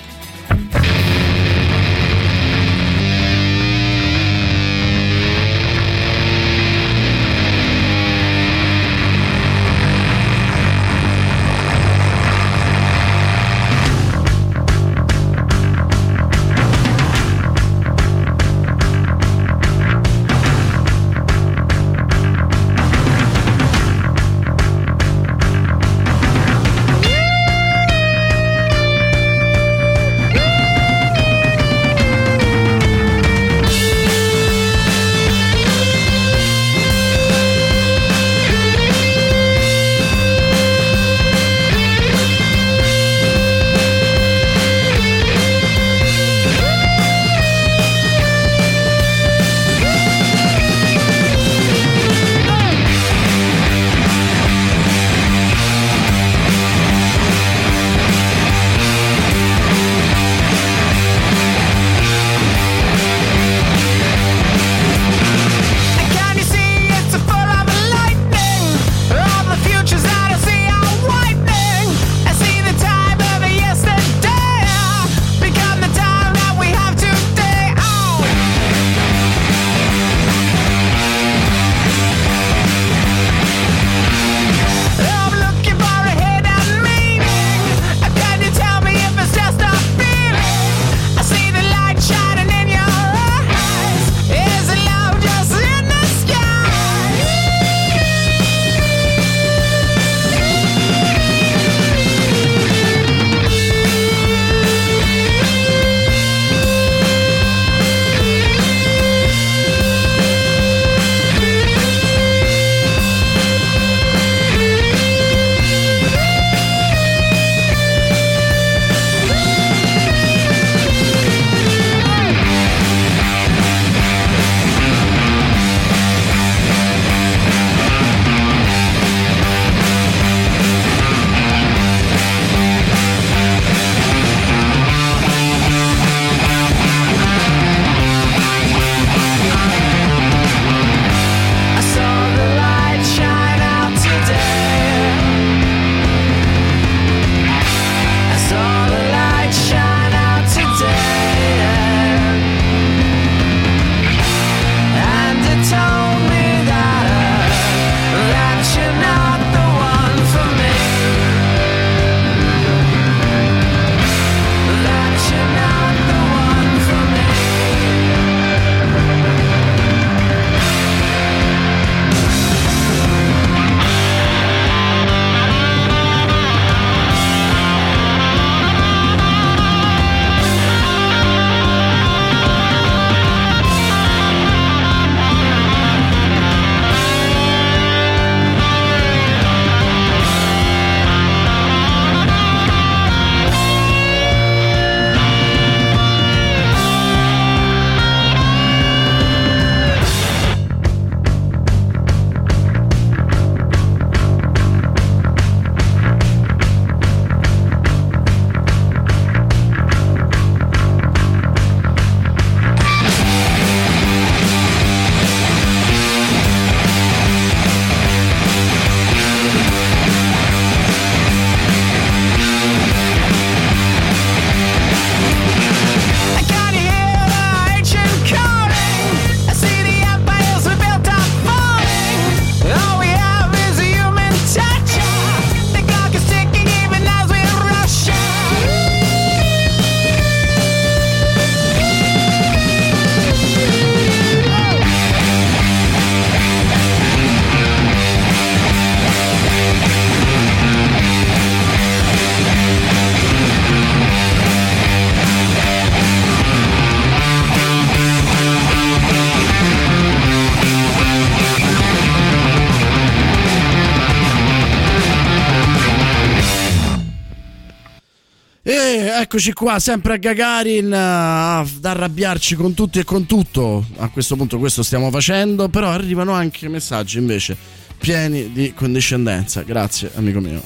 Eccoci qua, sempre a Gagarin, a- ad arrabbiarci con tutti e con tutto. A questo punto questo stiamo facendo, però arrivano anche messaggi invece pieni di condiscendenza. Grazie, amico mio.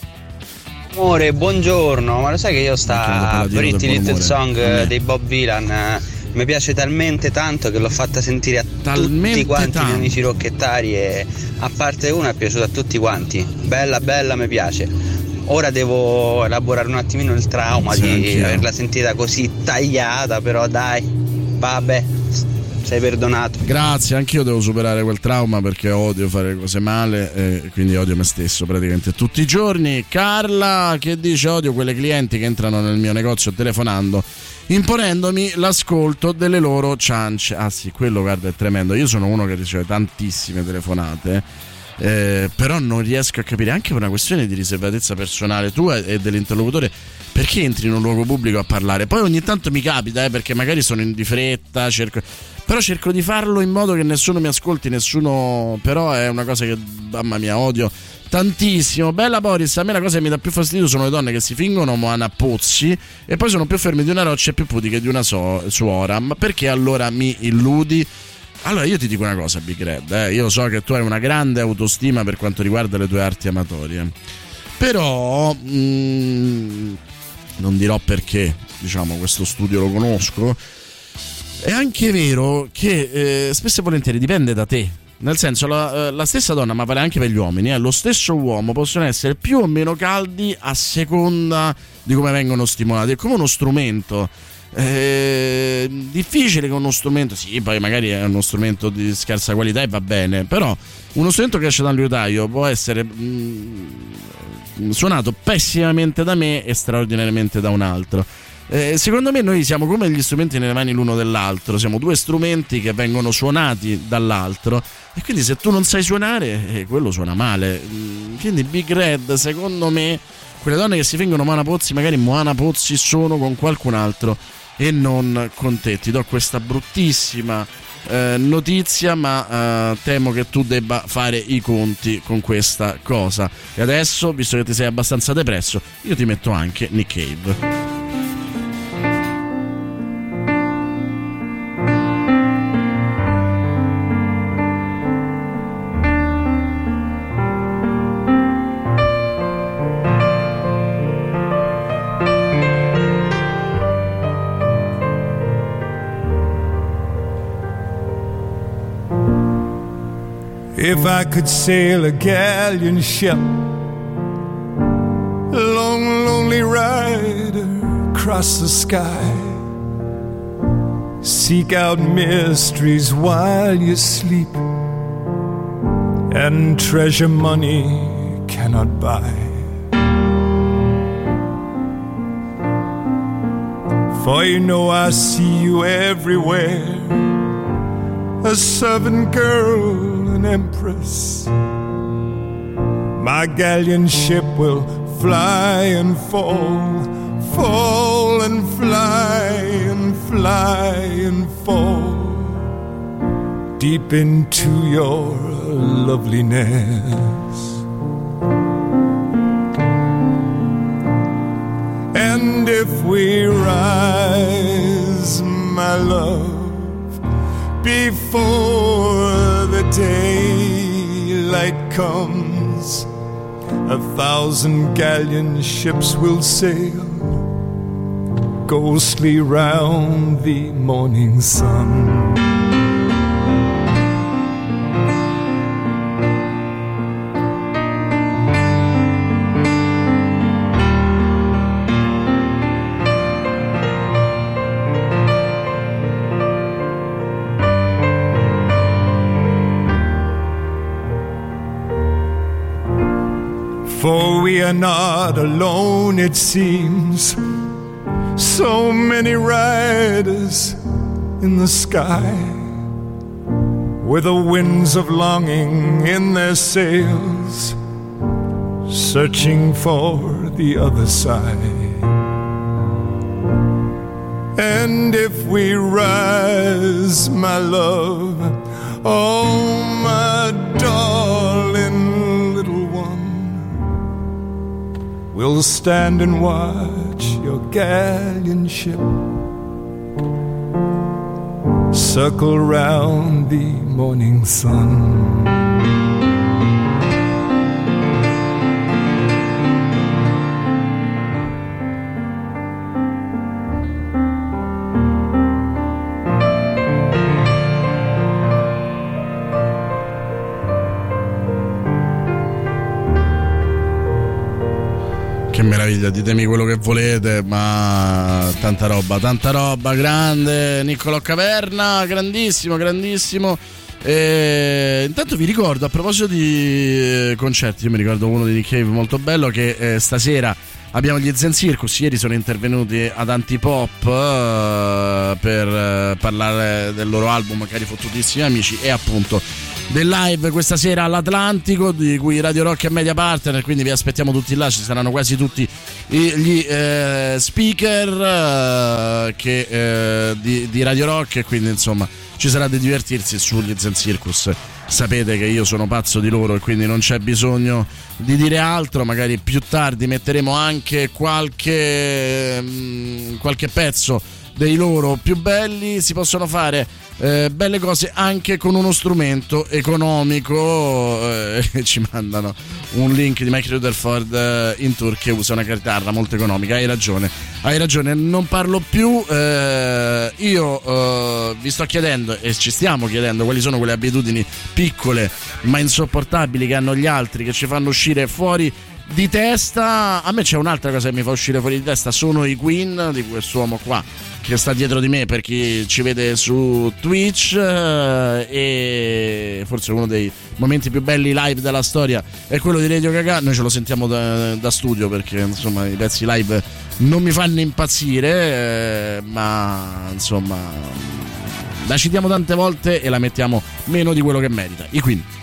Amore, buongiorno, ma lo sai che io sta Pretty Little. Song eh, dei Bob Dylan eh, mi piace talmente tanto che l'ho fatta sentire a Talmente tutti quanti tanto. i miei amici rocchettari e a parte una è piaciuta a tutti quanti. Bella, bella, mi piace. Ora devo elaborare un attimino il trauma Sì, di anch'io. averla sentita così tagliata, però dai, vabbè, sei perdonato. Grazie, anch'io devo superare quel trauma perché odio fare cose male e quindi odio me stesso praticamente tutti i giorni. Carla che dice odio quelle clienti che entrano nel mio negozio telefonando imponendomi l'ascolto delle loro ciance. Ah sì, quello guarda è tremendo. Io sono uno che riceve tantissime telefonate. Eh, però non riesco a capire anche per una questione di riservatezza personale tua e dell'interlocutore perché entri in un luogo pubblico a parlare poi ogni tanto mi capita eh, perché magari sono in di fretta cerco però cerco di farlo in modo che nessuno mi ascolti, nessuno. Però è una cosa che, mamma mia, odio tantissimo. Bella Boris, a me la cosa che mi dà più fastidio sono le donne che si fingono Moana Pozzi e poi sono più ferme di una roccia e più pudiche di una so- suora. Ma perché allora mi illudi? Allora io ti dico una cosa, Big Red, eh, io so che tu hai una grande autostima per quanto riguarda le tue arti amatorie. Però mm, non dirò perché, diciamo, questo studio lo conosco. È anche vero che eh, spesso e volentieri dipende da te. Nel senso, la, eh, la stessa donna, ma vale anche per gli uomini, eh, lo stesso uomo possono essere più o meno caldi a seconda di come vengono stimolati. È come uno strumento. Eh, difficile che uno strumento, sì, poi magari è uno strumento di scarsa qualità e va bene, però uno strumento che esce da un liutaio può essere mm, suonato pessimamente da me e straordinariamente da un altro. Eh, secondo me noi siamo come gli strumenti nelle mani l'uno dell'altro, siamo due strumenti che vengono suonati dall'altro e quindi se tu non sai suonare, eh, quello suona male. Mm, Quindi Big Red, secondo me, quelle donne che si fingono Moana Pozzi, magari Moana Pozzi sono con qualcun altro e non con te. Ti do questa bruttissima eh, notizia, ma eh, temo che tu debba fare i conti con questa cosa. E adesso, visto che ti sei abbastanza depresso, io ti metto anche Nick Cave. If I could sail a galleon ship, a long, lonely rider across the sky, seek out mysteries while you sleep, and treasure money cannot buy. For you know I see you everywhere a servant girl, an empress. My galleon ship will fly and fall, fall and fly and fly and fall deep into your loveliness. And if we rise, my love, before the daylight comes, a thousand galleon ships will sail ghostly round the morning sun. Are not alone, it seems. So many riders in the sky, with the winds of longing in their sails, searching for the other side. And if we rise, my love, oh, my darling we'll stand and watch your galleon ship circle round the morning sun. Che meraviglia, ditemi quello che volete, ma tanta roba, tanta roba, grande, Niccolò Caverna, grandissimo, grandissimo. E intanto vi ricordo, a proposito di eh, concerti, io mi ricordo uno di Nick Cave molto bello che eh, stasera abbiamo gli Zen Circus, ieri sono intervenuti ad Antipop eh, per eh, parlare del loro album Cari fottutissimi amici e appunto del live questa sera all'Atlantico di cui Radio Rock è media partner quindi vi aspettiamo tutti là ci saranno quasi tutti gli eh, speaker eh, che, eh, di, di, Radio Rock e quindi insomma ci sarà da divertirsi sugli Zen Circus. Sapete che io sono pazzo di loro e quindi non c'è bisogno di dire altro magari più tardi metteremo anche qualche, mh, mm, qualche pezzo dei loro più belli si possono fare eh, belle cose anche con uno strumento economico eh, ci mandano un link di Mike Rutherford eh, in tour che usa una chitarra molto economica. Hai ragione hai ragione non parlo più eh, io eh, vi sto chiedendo e ci stiamo chiedendo quali sono quelle abitudini piccole ma insopportabili che hanno gli altri che ci fanno uscire fuori di testa. A me c'è un'altra cosa che mi fa uscire fuori di testa: sono i Queen di quest'uomo qua che sta dietro di me per chi ci vede su Twitch. Eh, e forse uno dei momenti più belli live della storia è quello di Radio Gaga. Noi ce lo sentiamo da, da studio perché insomma i pezzi live non mi fanno impazzire, eh, ma insomma la citiamo tante volte e la mettiamo meno di quello che merita. I Queen.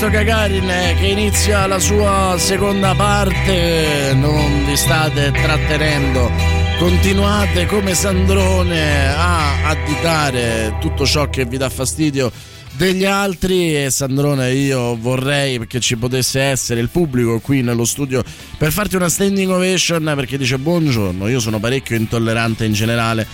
Questo Gagarin che inizia la sua seconda parte. Non vi state trattenendo. Continuate come Sandrone a additare tutto ciò che vi dà fastidio degli altri e Sandrone io vorrei che ci potesse essere il pubblico qui nello studio per farti una standing ovation perché dice buongiorno, io sono parecchio intollerante in generale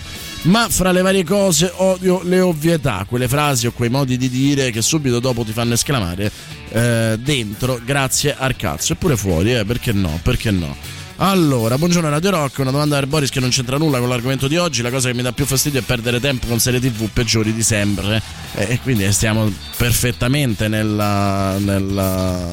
ma fra le varie cose odio le ovvietà, quelle frasi o quei modi di dire che subito dopo ti fanno esclamare eh, dentro grazie al cazzo, eppure fuori, eh, perché no, perché no. Allora, buongiorno Radio Rock, una domanda per Boris che non c'entra nulla con l'argomento di oggi, la cosa che mi dà più fastidio è perdere tempo con serie tv peggiori di sempre. Eh, e quindi stiamo perfettamente nella, nella,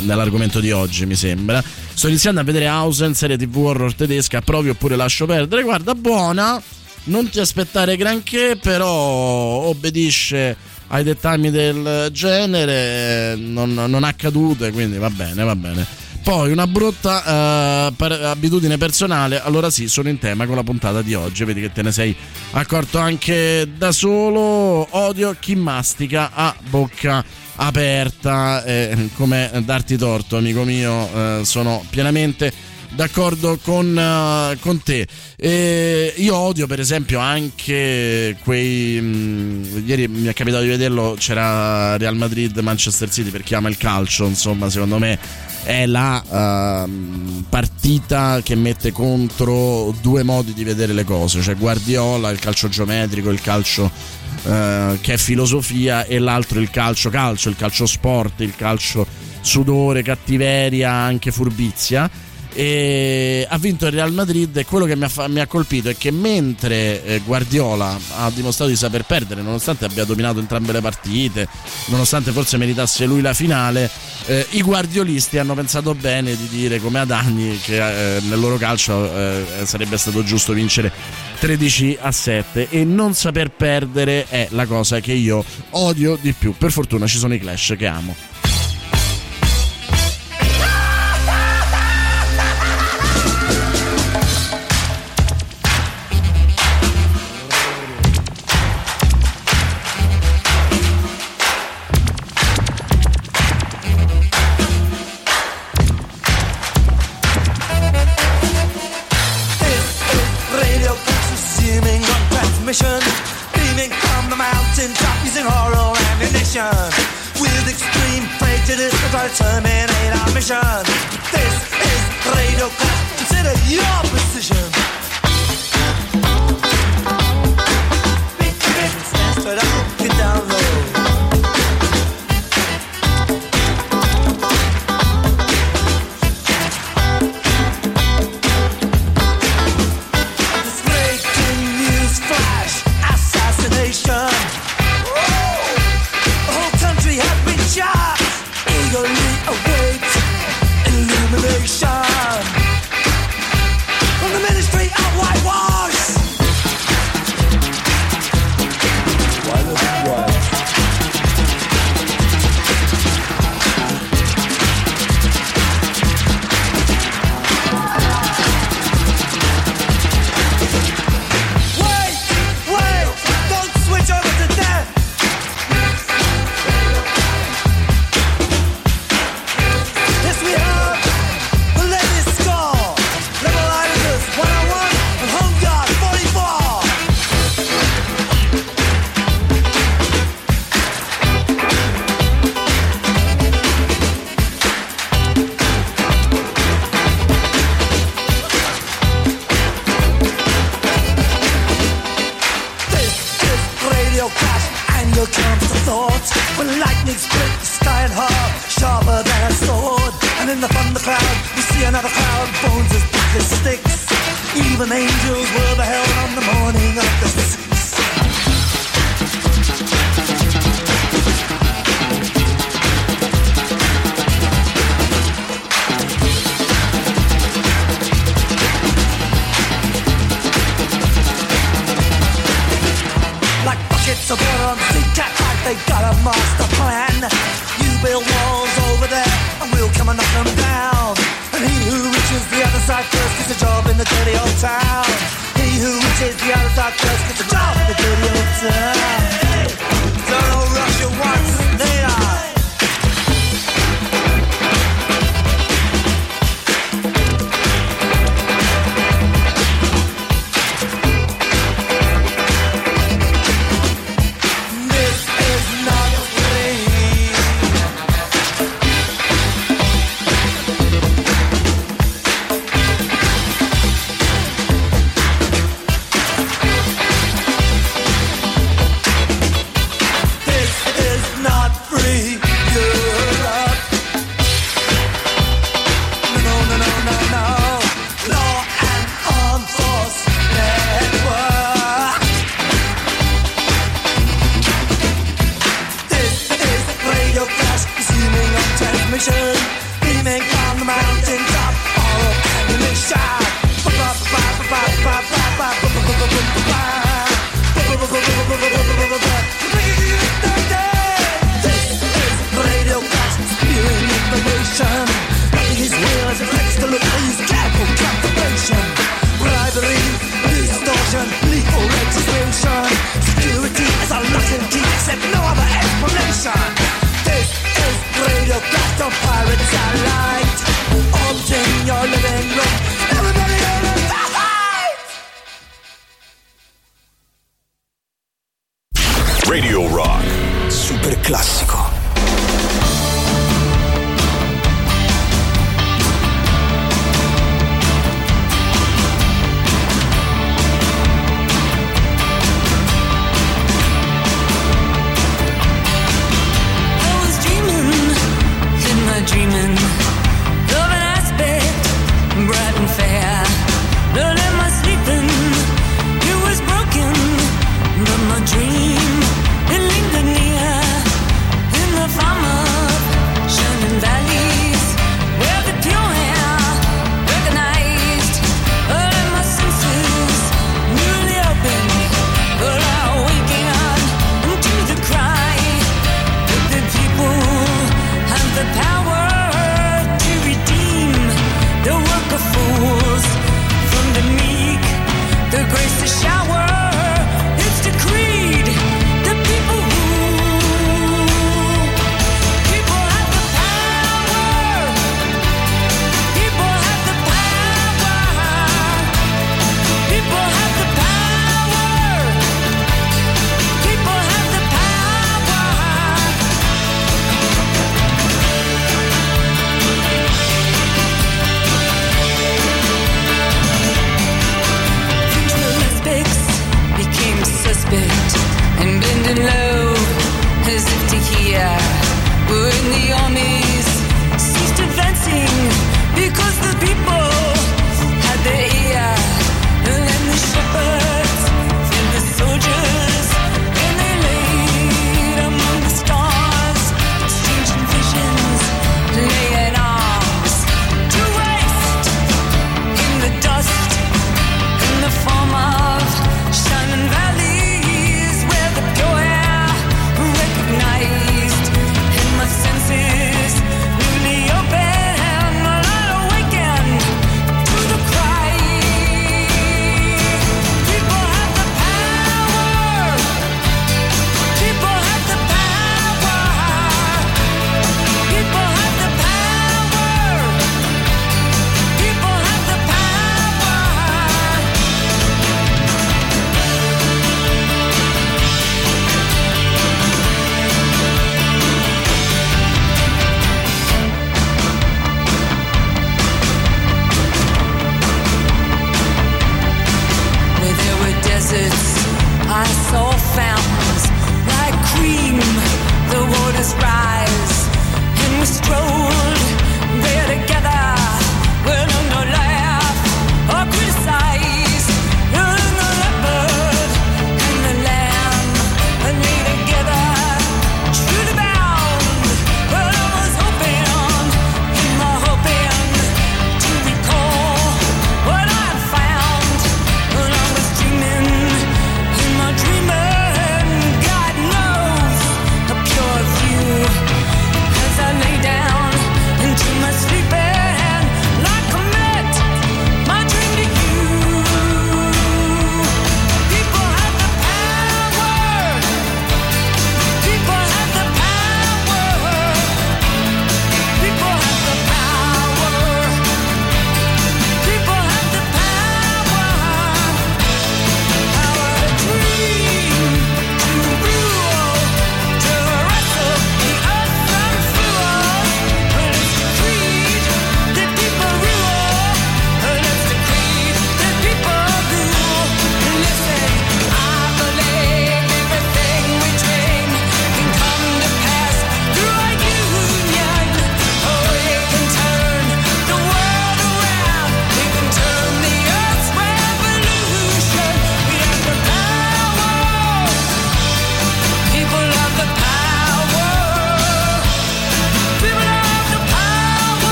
nell'argomento di oggi mi sembra. Sto iniziando a vedere Hausen, serie tv horror tedesca, provi oppure lascio perdere, guarda buona, non ti aspettare granché, però obbedisce ai dettami del genere, non, non accadute, quindi va bene, va bene. Poi una brutta uh, per abitudine personale, allora sì, sono in tema con la puntata di oggi, vedi che te ne sei accorto anche da solo, odio chi mastica a bocca aperta, eh, come darti torto amico mio, eh, sono pienamente d'accordo con, uh, con te. E io odio, per esempio, anche quei. Mh, ieri mi è capitato di vederlo. C'era Real Madrid, Manchester City per chi ama il calcio. Insomma, secondo me è la uh, partita che mette contro due modi di vedere le cose, cioè Guardiola, il calcio geometrico, il calcio uh, che è filosofia e l'altro il calcio calcio, il calcio sport, il calcio sudore, cattiveria, anche furbizia e ha vinto il Real Madrid e quello che mi ha, mi ha colpito è che mentre eh, Guardiola ha dimostrato di saper perdere nonostante abbia dominato entrambe le partite nonostante forse meritasse lui la finale eh, i guardiolisti hanno pensato bene di dire come ad anni che eh, nel loro calcio eh, sarebbe stato giusto vincere 13 a 7 e non saper perdere è la cosa che io odio di più. Per fortuna ci sono i clash che amo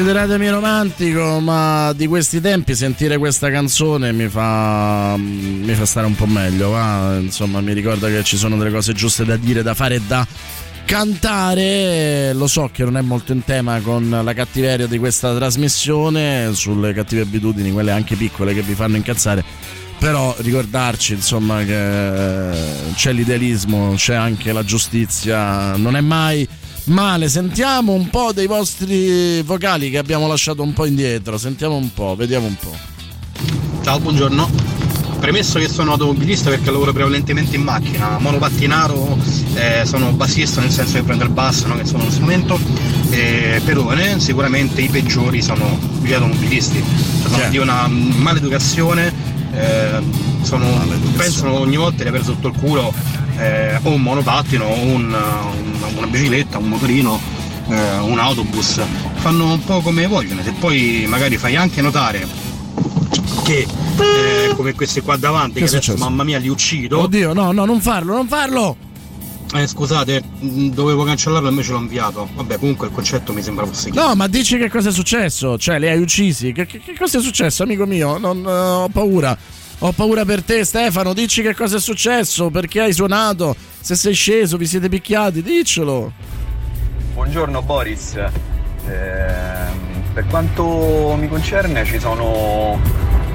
Consideratemi romantico, ma di questi tempi sentire questa canzone mi fa, mi fa stare un po' meglio. Va? Insomma, mi ricorda che ci sono delle cose giuste da dire, da fare e da cantare. Lo so che non è molto in tema con la cattiveria di questa trasmissione, sulle cattive abitudini, quelle anche piccole che vi fanno incazzare. Però ricordarci insomma che c'è l'idealismo, c'è anche la giustizia, non è mai male. Sentiamo un po' dei vostri vocali che abbiamo lasciato un po' indietro. Sentiamo un po', vediamo un po'. Ciao, buongiorno. Premesso che sono automobilista perché lavoro prevalentemente in macchina, monopattinato, eh, sono bassista nel senso che prendo il basso, no? che sono uno strumento, eh, perone, sicuramente i peggiori sono gli automobilisti. Cioè, sono di una maleducazione, eh, sono, pensano ogni volta di aver sotto il culo eh, o un monopattino o un, un- una bicicletta, un motorino, eh, un autobus. Fanno un po' come vogliono, se poi magari fai anche notare che eh, come questi qua davanti, Che che, adesso mamma mia li uccido. Oddio, no, no, non farlo, non farlo! Eh, scusate, mh, dovevo cancellarlo e invece l'ho inviato. Vabbè, comunque il concetto mi sembra fosse chiaro. No, ma dici che cosa è successo? Cioè, li hai uccisi? Che, che- che cosa è successo, amico mio? Non, eh, ho paura. Ho paura per te, Stefano. Dici che cosa è successo? Perché hai suonato? Se sei sceso, vi siete picchiati? Diccelo. Buongiorno Boris, Ehm, per quanto mi concerne ci sono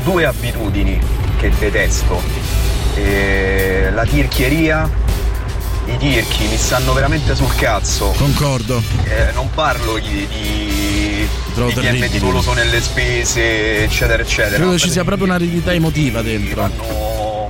due abitudini che detesto, Eh, la tirchieria, i tirchi mi stanno veramente sul cazzo. Concordo. Eh, non parlo di, di, Trovo di terribile. meticoloso nelle spese, eccetera, eccetera. Credo ci sia proprio un'aridità emotiva dentro. Vanno,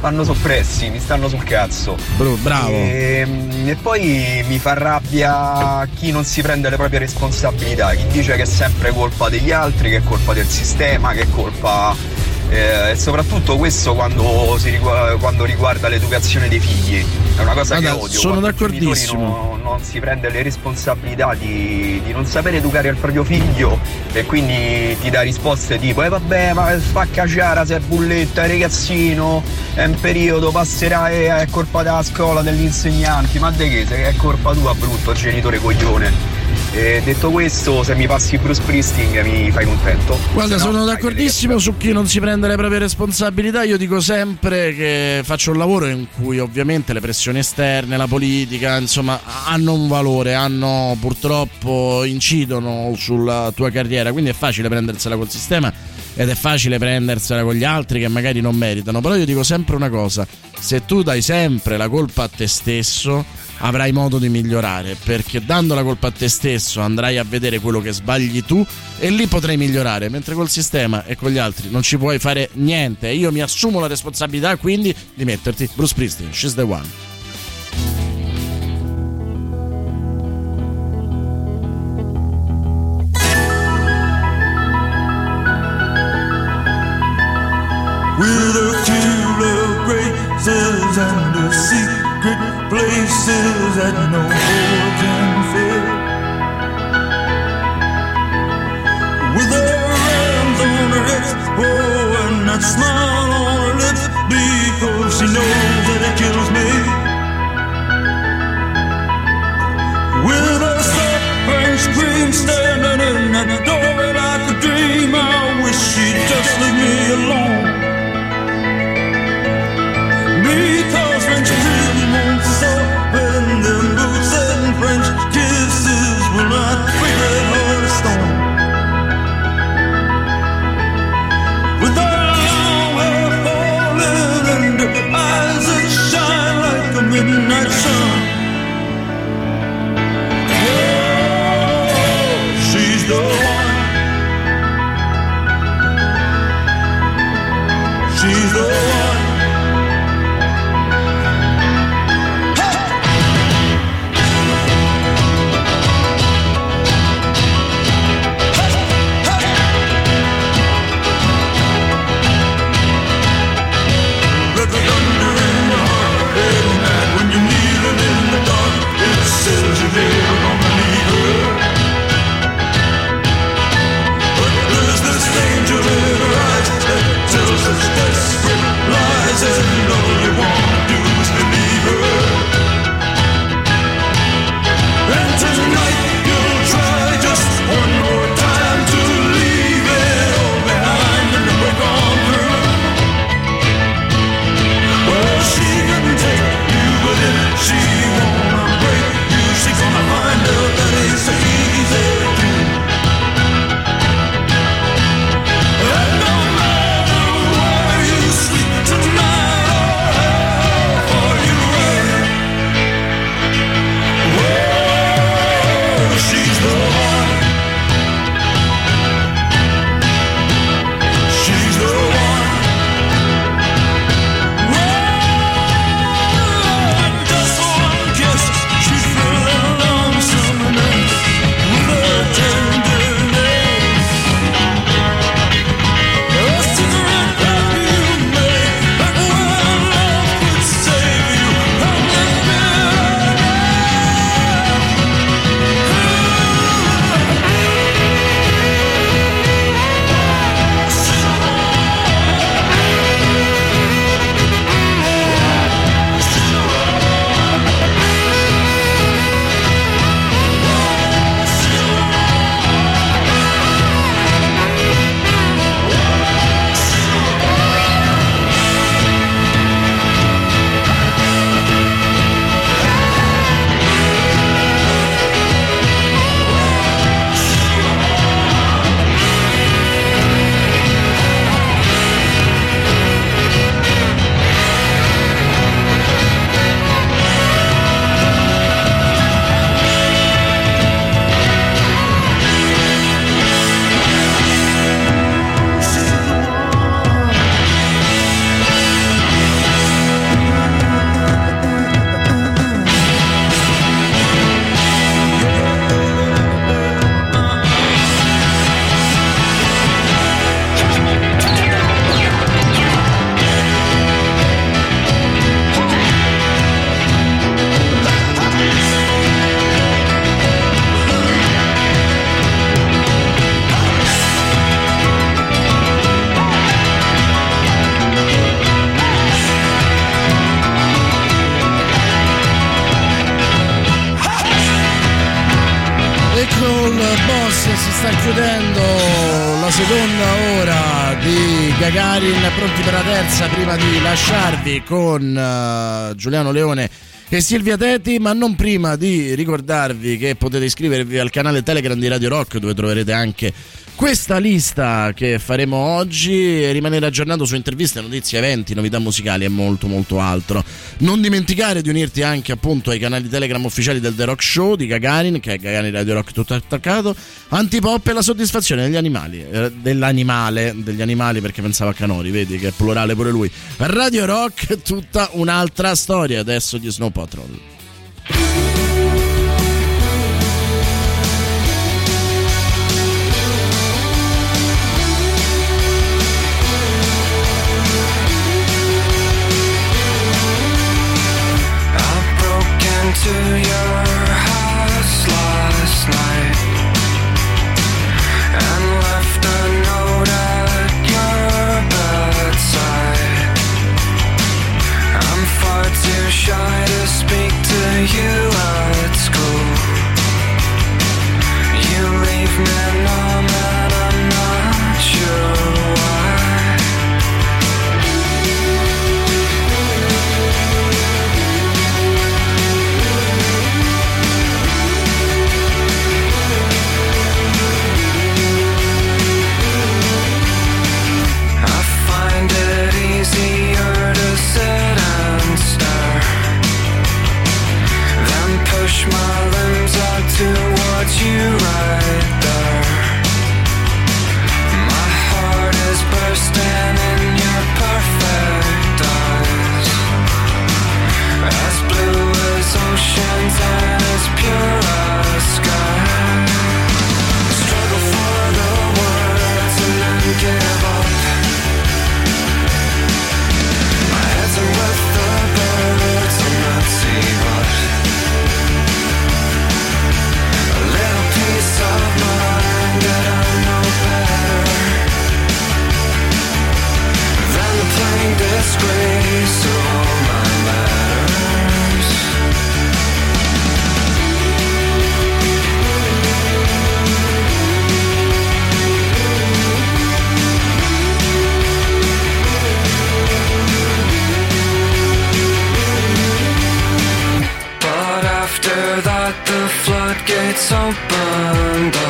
vanno soppressi, mi stanno sul cazzo. Bro, bravo. E, e poi mi fa rabbia chi non si prende le proprie responsabilità, chi dice che è sempre colpa degli altri, che è colpa del sistema, che è colpa. Eh, e soprattutto questo quando, si quando riguarda l'educazione dei figli. È una cosa Guarda, che odio. sono d'accordissimo. Non, non si prende le responsabilità di, di non sapere educare il proprio figlio e quindi ti dà risposte tipo eh vabbè ma fa caciara se è bulletta, ragazzino, è un periodo, passerà e è colpa della scuola, degli insegnanti, ma de che? Se è colpa tua brutto genitore coglione. E detto questo, se mi passi Bruce Springsteen mi fai contento. Guarda, no, sono d'accordissimo su chi non si prende le proprie responsabilità. Io dico sempre che faccio un lavoro in cui ovviamente le pressioni esterne, la politica, insomma, hanno un valore, hanno purtroppo incidono sulla tua carriera. Quindi è facile prendersela col sistema ed è facile prendersela con gli altri che magari non meritano. Però io dico sempre una cosa: se tu dai sempre la colpa a te stesso, avrai modo di migliorare. Perché dando la colpa a te stesso andrai a vedere quello che sbagli tu e lì potrai migliorare. Mentre col sistema e con gli altri non ci puoi fare niente. Io mi assumo la responsabilità quindi di metterti Bruce Springsteen, she's the one. With a few love graces and the secret places that no can fill. With her hands on her hips, oh, and that smile on her lips, because she knows that it kills me. With a soft French cream standing in that doorway like a dream, I wish she'd just leave me alone. Because con uh, Giuliano Leone e Silvia Teti, ma non prima di ricordarvi che potete iscrivervi al canale Telegram di Radio Rock dove troverete anche questa lista che faremo oggi e rimanere aggiornato su interviste, notizie, eventi, novità musicali e molto molto altro. Non dimenticare di unirti anche appunto ai canali Telegram ufficiali del The Rock Show di Gagarin, che è Gagarin Radio Rock tutto attaccato, Antipop e la soddisfazione degli animali, eh, dell'animale, degli animali perché pensava a Canori, vedi che è plurale pure lui. Radio Rock tutta un'altra storia, adesso di Snow Patrol. so burned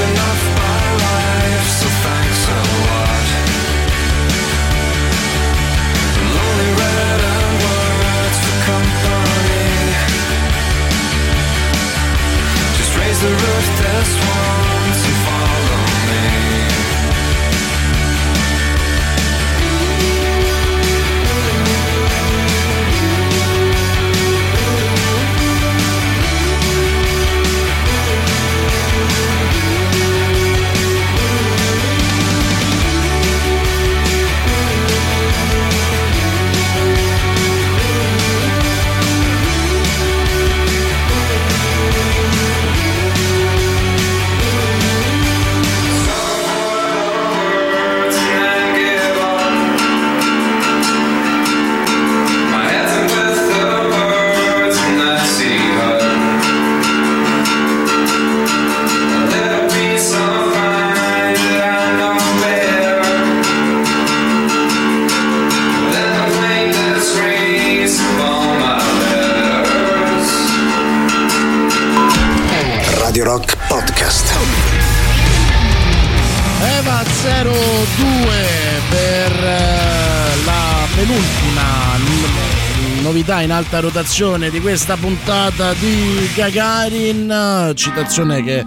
enough alta rotazione di questa puntata di Gagarin, citazione che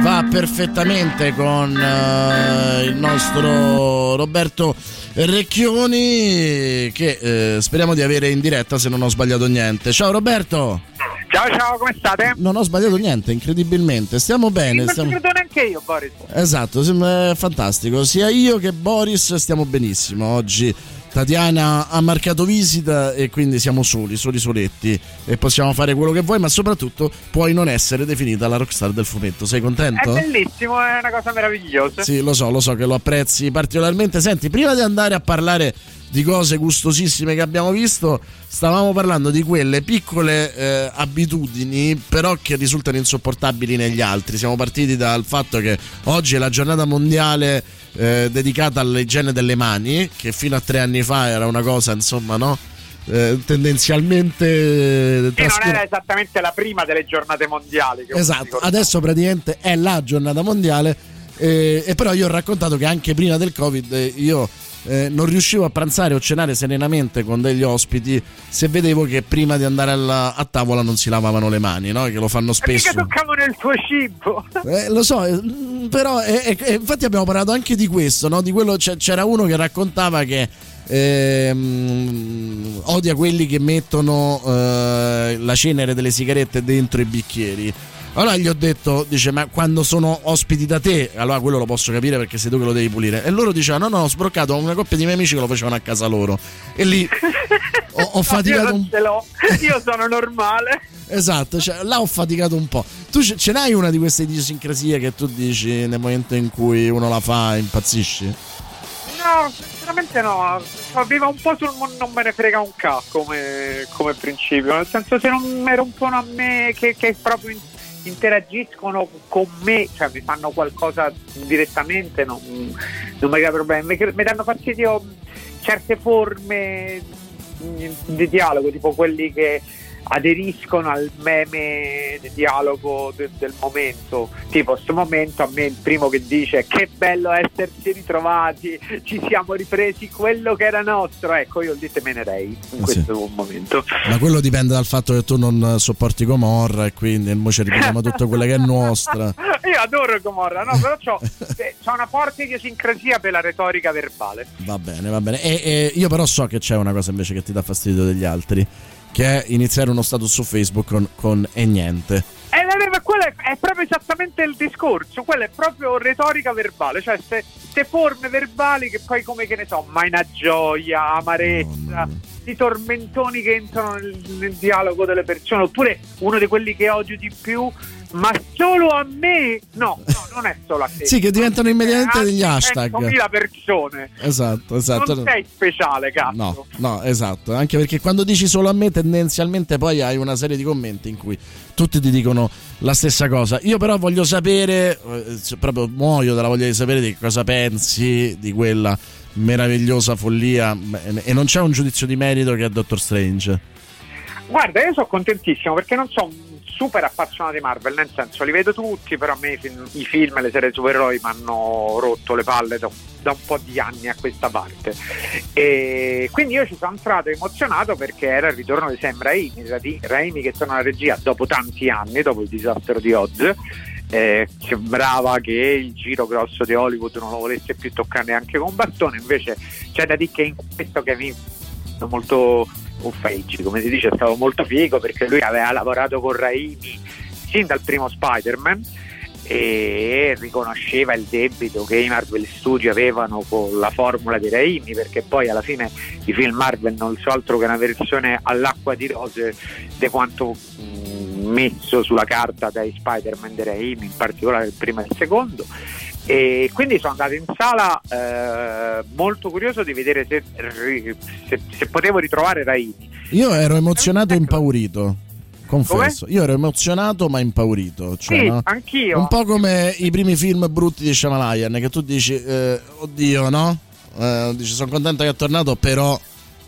va perfettamente con eh, il nostro Roberto Recchioni che eh, speriamo di avere in diretta se non ho sbagliato niente. Ciao Roberto! Ciao ciao, come state? Non ho sbagliato niente, incredibilmente. Stiamo bene. Non stiamo... credo neanche io, Boris. Esatto, sembra fantastico. Sia io che Boris stiamo benissimo oggi. Tatiana ha marcato visita e quindi siamo soli, soli soletti e possiamo fare quello che vuoi, ma soprattutto puoi non essere definita la rockstar del fumetto. Sei contento? È bellissimo, è una cosa meravigliosa. Sì, lo so, lo so che lo apprezzi particolarmente. Senti, prima di andare a parlare di cose gustosissime che abbiamo visto, stavamo parlando di quelle piccole eh, abitudini, però che risultano insopportabili negli altri. Siamo partiti dal fatto che oggi è la giornata mondiale eh, dedicata all'igiene delle mani, che fino a tre anni fa era una cosa, insomma, no? Eh, tendenzialmente eh, trascur- non era esattamente la prima delle giornate mondiali esatto adesso praticamente è la giornata mondiale eh, e però io ho raccontato che anche prima del covid eh, io eh, non riuscivo a pranzare o cenare serenamente con degli ospiti se vedevo che prima di andare alla, a tavola non si lavavano le mani, no? che lo fanno spesso. Perché toccavano il tuo cibo. Eh, lo so, eh, però infatti abbiamo parlato anche di questo, no? di quello c'era uno che raccontava che ehm, odia quelli che mettono eh, la cenere delle sigarette dentro i bicchieri. Allora gli ho detto, dice, ma quando sono ospiti da te, allora quello lo posso capire perché sei tu che lo devi pulire. E loro dicevano, no, no, ho sbroccato una coppia di miei amici che lo facevano a casa loro. E lì ho, ho faticato un po'. Io sono normale. esatto, cioè, là ho faticato un po'. Tu ce, ce n'hai una di queste idiosincrasie che tu dici nel momento in cui uno la fa impazzisci? No, sinceramente no. Viva un po' sul non me ne frega un ca come, come principio. Nel senso, se non mi rompono a me, che, che proprio interagiscono con me, cioè mi fanno qualcosa direttamente, non, non mi crea problemi. Mi, mi danno fastidio certe forme di dialogo, tipo quelli che aderiscono al meme di dialogo de- del momento. Tipo, questo momento a me il primo che dice che bello esserci ritrovati, ci siamo ripresi quello che era nostro. Ecco, io il dite menerei in sì. questo momento. Ma quello dipende dal fatto che tu non sopporti Gomorra e quindi mo ci ripetiamo tutto quello che è nostra. io adoro Gomorra, no, però c'ho, c'ho una forte idiosincrasia per la retorica verbale. Va bene, va bene. E, e io però so che c'è una cosa invece che ti dà fastidio degli altri che è iniziare uno status su Facebook con, con e niente. Eh, quello è, è, proprio esattamente il discorso, quello è proprio retorica verbale, cioè queste forme verbali che poi come che ne so, mai una gioia, amarezza, no, i tormentoni che entrano nel, nel dialogo delle persone, oppure uno di quelli che odio di più ma solo a me? No, no, non è solo a te. sì, che diventano immediatamente degli hashtag. 100.000 persone. Esatto, esatto. Non sei speciale, cazzo. No, no, esatto. Anche perché quando dici solo a me, tendenzialmente poi hai una serie di commenti in cui tutti ti dicono la stessa cosa. Io però voglio sapere, eh, proprio muoio dalla voglia di sapere di cosa pensi di quella meravigliosa follia e non c'è un giudizio di merito che è Doctor Strange. Guarda, io sono contentissimo perché non sono super appassionato di Marvel, nel senso li vedo tutti, però a me i film e le serie supereroi mi hanno rotto le palle da, da, un po' di anni a questa parte. E quindi io ci sono entrato emozionato perché era il ritorno di Sam Raimi, Raimi che torna alla regia dopo tanti anni, dopo il disastro di Oz. Eh, sembrava che il giro grosso di Hollywood non lo volesse più toccare neanche con bastone, invece c'è da dire che in questo che mi molto Uffeggi, come si dice, è stato molto figo perché lui aveva lavorato con Raimi sin dal primo Spider-Man e riconosceva il debito che i Marvel Studio avevano con la formula di Raimi perché poi alla fine i film Marvel non sono altro che una versione all'acqua di rose di quanto mh, messo sulla carta dai Spider-Man di Raimi, in particolare il primo e il secondo e quindi sono andato in sala eh, molto curioso di vedere se, se, se, potevo ritrovare Raimi. Io ero emozionato e impaurito. Confesso, come? io ero emozionato ma impaurito. Cioè, sì, no? anch'io. Un po' come i primi film brutti di Shyamalan, che tu dici, eh, oddio, no? Eh, dici, sono contento che è tornato, però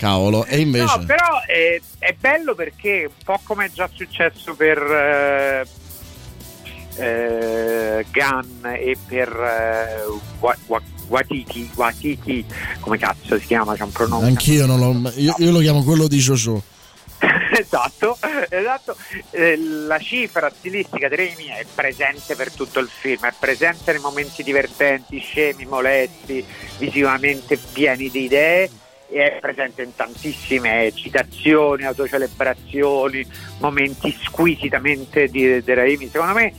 cavolo. E invece. No, però è, è, bello perché un po' come è già successo per, eh, eh, Gunn e per eh, Watiti, Watiti, come cazzo si chiama? C'è un pronome. Anch'io non lo, io, io lo chiamo quello di Jojo. esatto, esatto. Eh, la cifra stilistica di Raimi è presente per tutto il film, è presente nei momenti divertenti, scemi, molesti, visivamente pieni di idee è presente in tantissime citazioni, autocelebrazioni, momenti squisitamente di, Raimi. Secondo me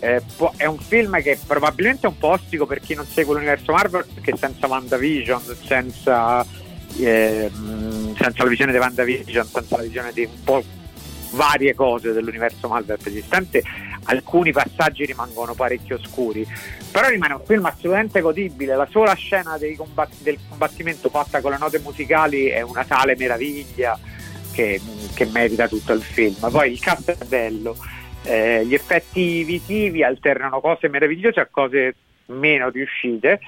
eh, è un film che probabilmente è un po' ostico per chi non segue l'universo Marvel perché senza WandaVision, senza, ehm, senza la visione di WandaVision, senza la visione di un po' varie cose dell'universo Marvel esistente, alcuni passaggi rimangono parecchio oscuri, però rimane un film assolutamente godibile, la sola scena combat- del combattimento fatta con le note musicali è una tale meraviglia che, che merita tutto il film, poi il cast è bello, eh, gli effetti visivi alternano cose meravigliose a cose meno riuscite.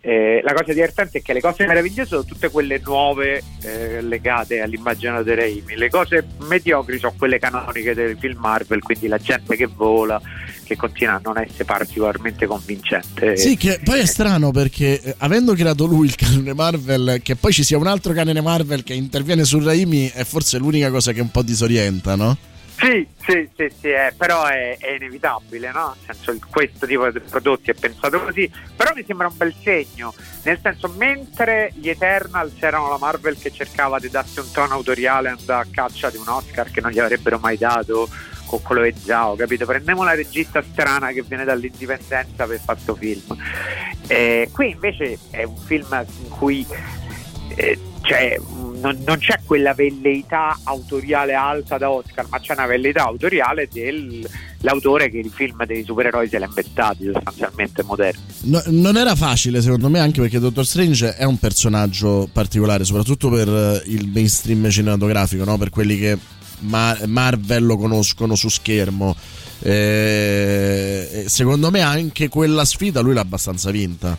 Eh, la cosa divertente è che le cose meravigliose sono tutte quelle nuove eh, legate all'immaginario di Raimi. Le cose mediocri sono quelle canoniche del film Marvel, quindi la gente che vola, che continua a non essere particolarmente convincente. Sì, che poi è strano perché eh, avendo creato lui il canone Marvel, che poi ci sia un altro canone Marvel che interviene su Raimi è forse l'unica cosa che un po' disorienta, no? Sì, sì, sì, sì, eh, però è, è inevitabile, no? Nel senso, questo tipo di prodotti è pensato così, però mi sembra un bel segno, nel senso, mentre gli Eternals erano la Marvel che cercava di darsi un tono autoriale, andava a caccia di un Oscar che non gli avrebbero mai dato con quello e Zhao, capito? Prendiamo la regista strana che viene dall'indipendenza per fare questo film. Eh, qui invece è un film in cui eh, c'è- non, non c'è quella velleità autoriale alta da Oscar, ma c'è una velleità autoriale dell'autore che i film dei supereroi se li ha inventati sostanzialmente moderni. No- non era facile secondo me anche perché Doctor Strange è un personaggio particolare, soprattutto per eh, il mainstream cinematografico, no? per quelli che Ma- Marvel lo conoscono su schermo. Eh, secondo me anche quella sfida lui l'ha abbastanza vinta.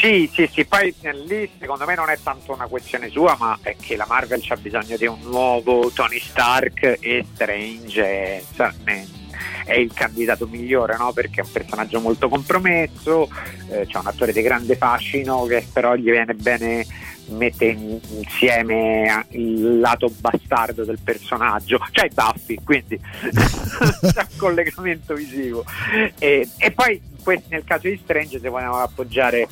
Sì, sì, sì, poi eh, lì secondo me non è tanto una questione sua, ma è che la Marvel c'ha bisogno di un nuovo Tony Stark e Strange è, il candidato migliore, no? Perché è un personaggio molto compromesso, eh, c'è un attore di grande fascino che però gli viene bene mettere in- insieme il lato bastardo del personaggio, cioè Buffy, quindi c'è un collegamento visivo. E, e poi nel caso di Strange se vogliamo appoggiare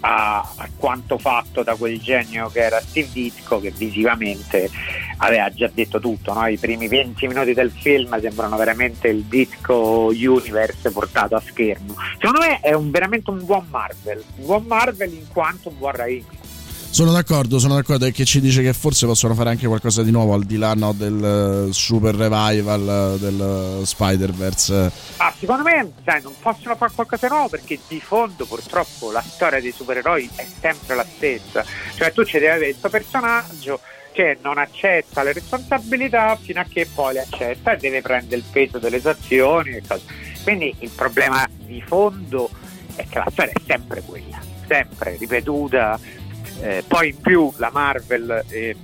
a, a quanto fatto da quel genio che era Steve Ditko che visivamente aveva già detto tutto no? i primi 20 minuti del film sembrano veramente il Ditko Universe portato a schermo secondo me è un- veramente un buon Marvel un buon Marvel in quanto un buon Raimi Sono d'accordo, sono d'accordo e che ci dice che forse possono fare anche qualcosa di nuovo al di là no, del eh, super revival eh, del eh, Spider-Verse. Ah, secondo me sai, non possono fare qualcosa di nuovo perché di fondo purtroppo la storia dei supereroi è sempre la stessa. Cioè tu ci devi avere questo personaggio che non accetta le responsabilità fino a che poi le accetta e deve prendere il peso delle sue azioni e cose. Quindi il problema di fondo è che la storia è sempre quella, sempre ripetuta. Eh, poi in più la Marvel, eh,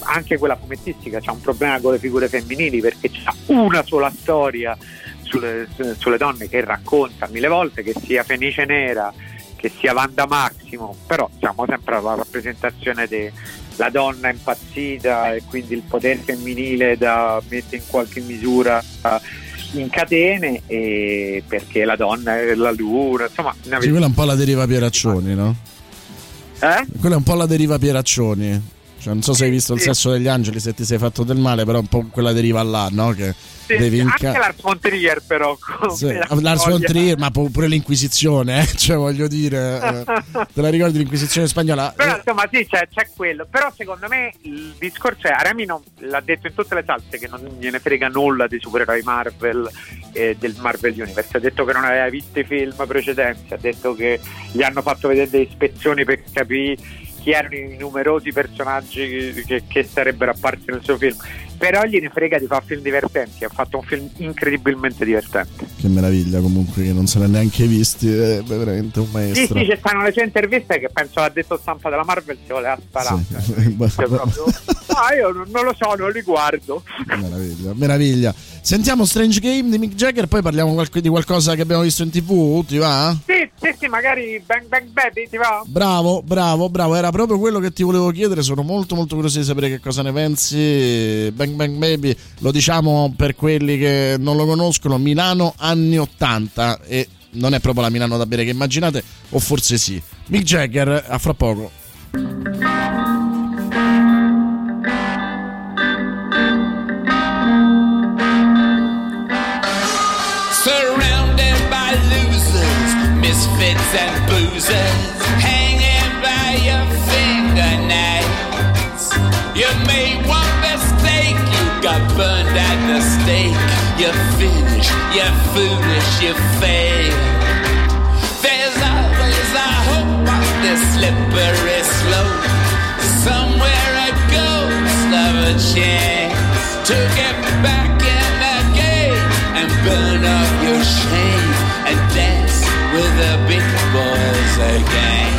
anche quella fumettistica, c'ha un problema con le figure femminili perché c'ha una sola storia sulle, sulle donne che racconta mille volte, che sia Fenice Nera, che sia Wanda Maximo, però siamo sempre alla rappresentazione della donna impazzita e quindi il potere femminile da mettere in qualche misura eh, in catene e perché la donna è la luna, insomma, Sì, quella è un po' la deriva Pieraccioni, no? Eh? Quella è un po' la deriva Pieraccioni. Cioè, non so se hai visto il Sì. sesso degli angeli, se ti sei fatto del male, però un po' quella deriva là, no? Che Sì, devi anche inca- Lars von Trier però Sì, la Lars von. Trier, ma pu- pure l'Inquisizione, eh? cioè voglio dire, eh, te la ricordi l'Inquisizione spagnola? Però insomma sì, c'è, c'è quello. Però secondo me il discorso è Arami non, l'ha detto in tutte le salse che non gliene frega nulla dei supereroi Marvel e del Marvel Universe. Ha detto che non aveva visto i film precedenti, ha detto che gli hanno fatto vedere delle ispezioni per capire chi erano i numerosi personaggi che, che sarebbero apparsi nel suo film. Però gliene frega di fare film divertenti. Ha fatto un film incredibilmente divertente. Che meraviglia comunque che non se l'ha neanche visti, è veramente un Sì, maestro. sì, ci stanno le sue interviste che penso ha detto stampa della Marvel si voleva sparare. Cioè, proprio- Ah, io non, lo so, non li guardo. meraviglia, meraviglia. Sentiamo Strange Game di Mick Jagger, poi parliamo di qualcosa che abbiamo visto in tv, ti va? Sì, sì, sì, magari Bang Bang Baby ti va? Bravo, bravo, bravo, era proprio quello che ti volevo chiedere, sono molto molto curioso di sapere che cosa ne pensi. Bang Bang Bang Baby, lo diciamo per quelli che non lo conoscono, Milano anni 80 e non è proprio la Milano da bere che immaginate, o forse sì. Mick Jagger, a fra poco. Surrounded and boozers, hanging by your fingernails. You may got burned at the stake. You're finished, you're foolish, you fail. There's always a hope on this slippery slope. Somewhere a ghost of a chance to get back in the game and burn up your shame and dance with the big boys again.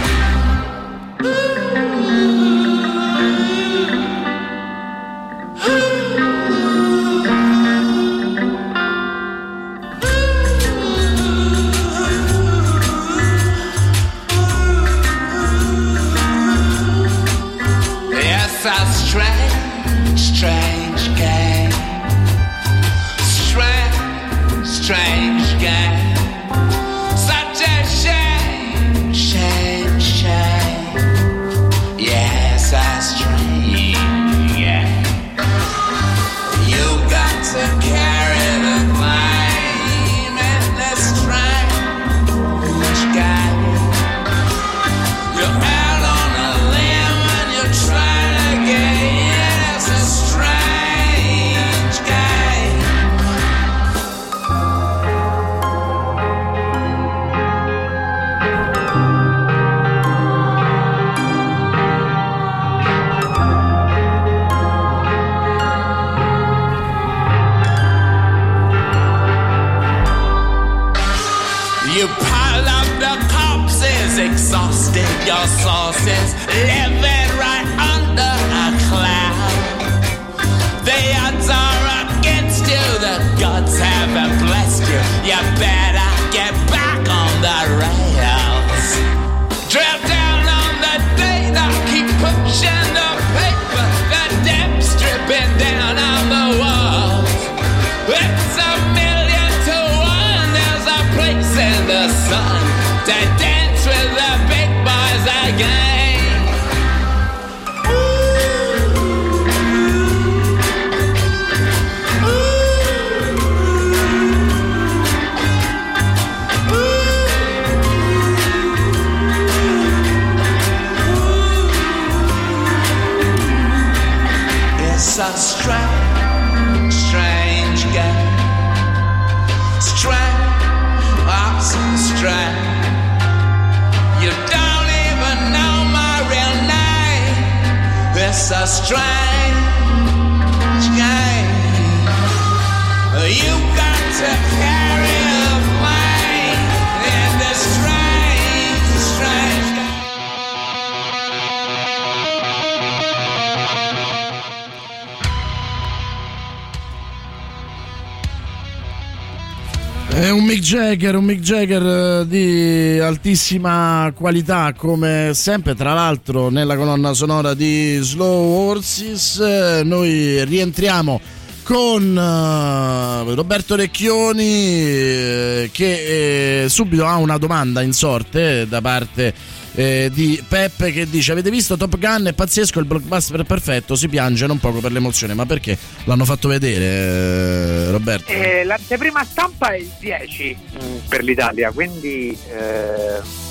Jagger, eh, di altissima qualità, come sempre, tra l'altro, nella colonna sonora di Slow Horses. Eh, Noi rientriamo con eh, Roberto Recchioni che subito ha una domanda in sorte da parte eh, di Peppe che dice avete visto Top Gun? È pazzesco il blockbuster perfetto si piange non poco per l'emozione. Ma perché? L'hanno fatto vedere eh, Roberto? Eh, l'anteprima stampa è il 10 mm, per l'Italia, quindi eh,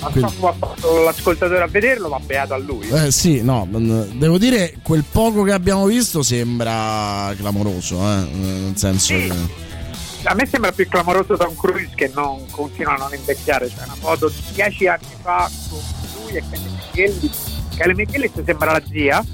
non so come ha fatto l'ascoltatore a vederlo, ma beato a lui. Eh sì, no, mh, devo dire quel poco che abbiamo visto sembra clamoroso, eh, nel senso che... A me sembra più clamoroso Tom Cruise che non continua a non invecchiare. C'è una foto di 10 anni fa con lui e Kelly McGillis. Kelly McGillis sembra la zia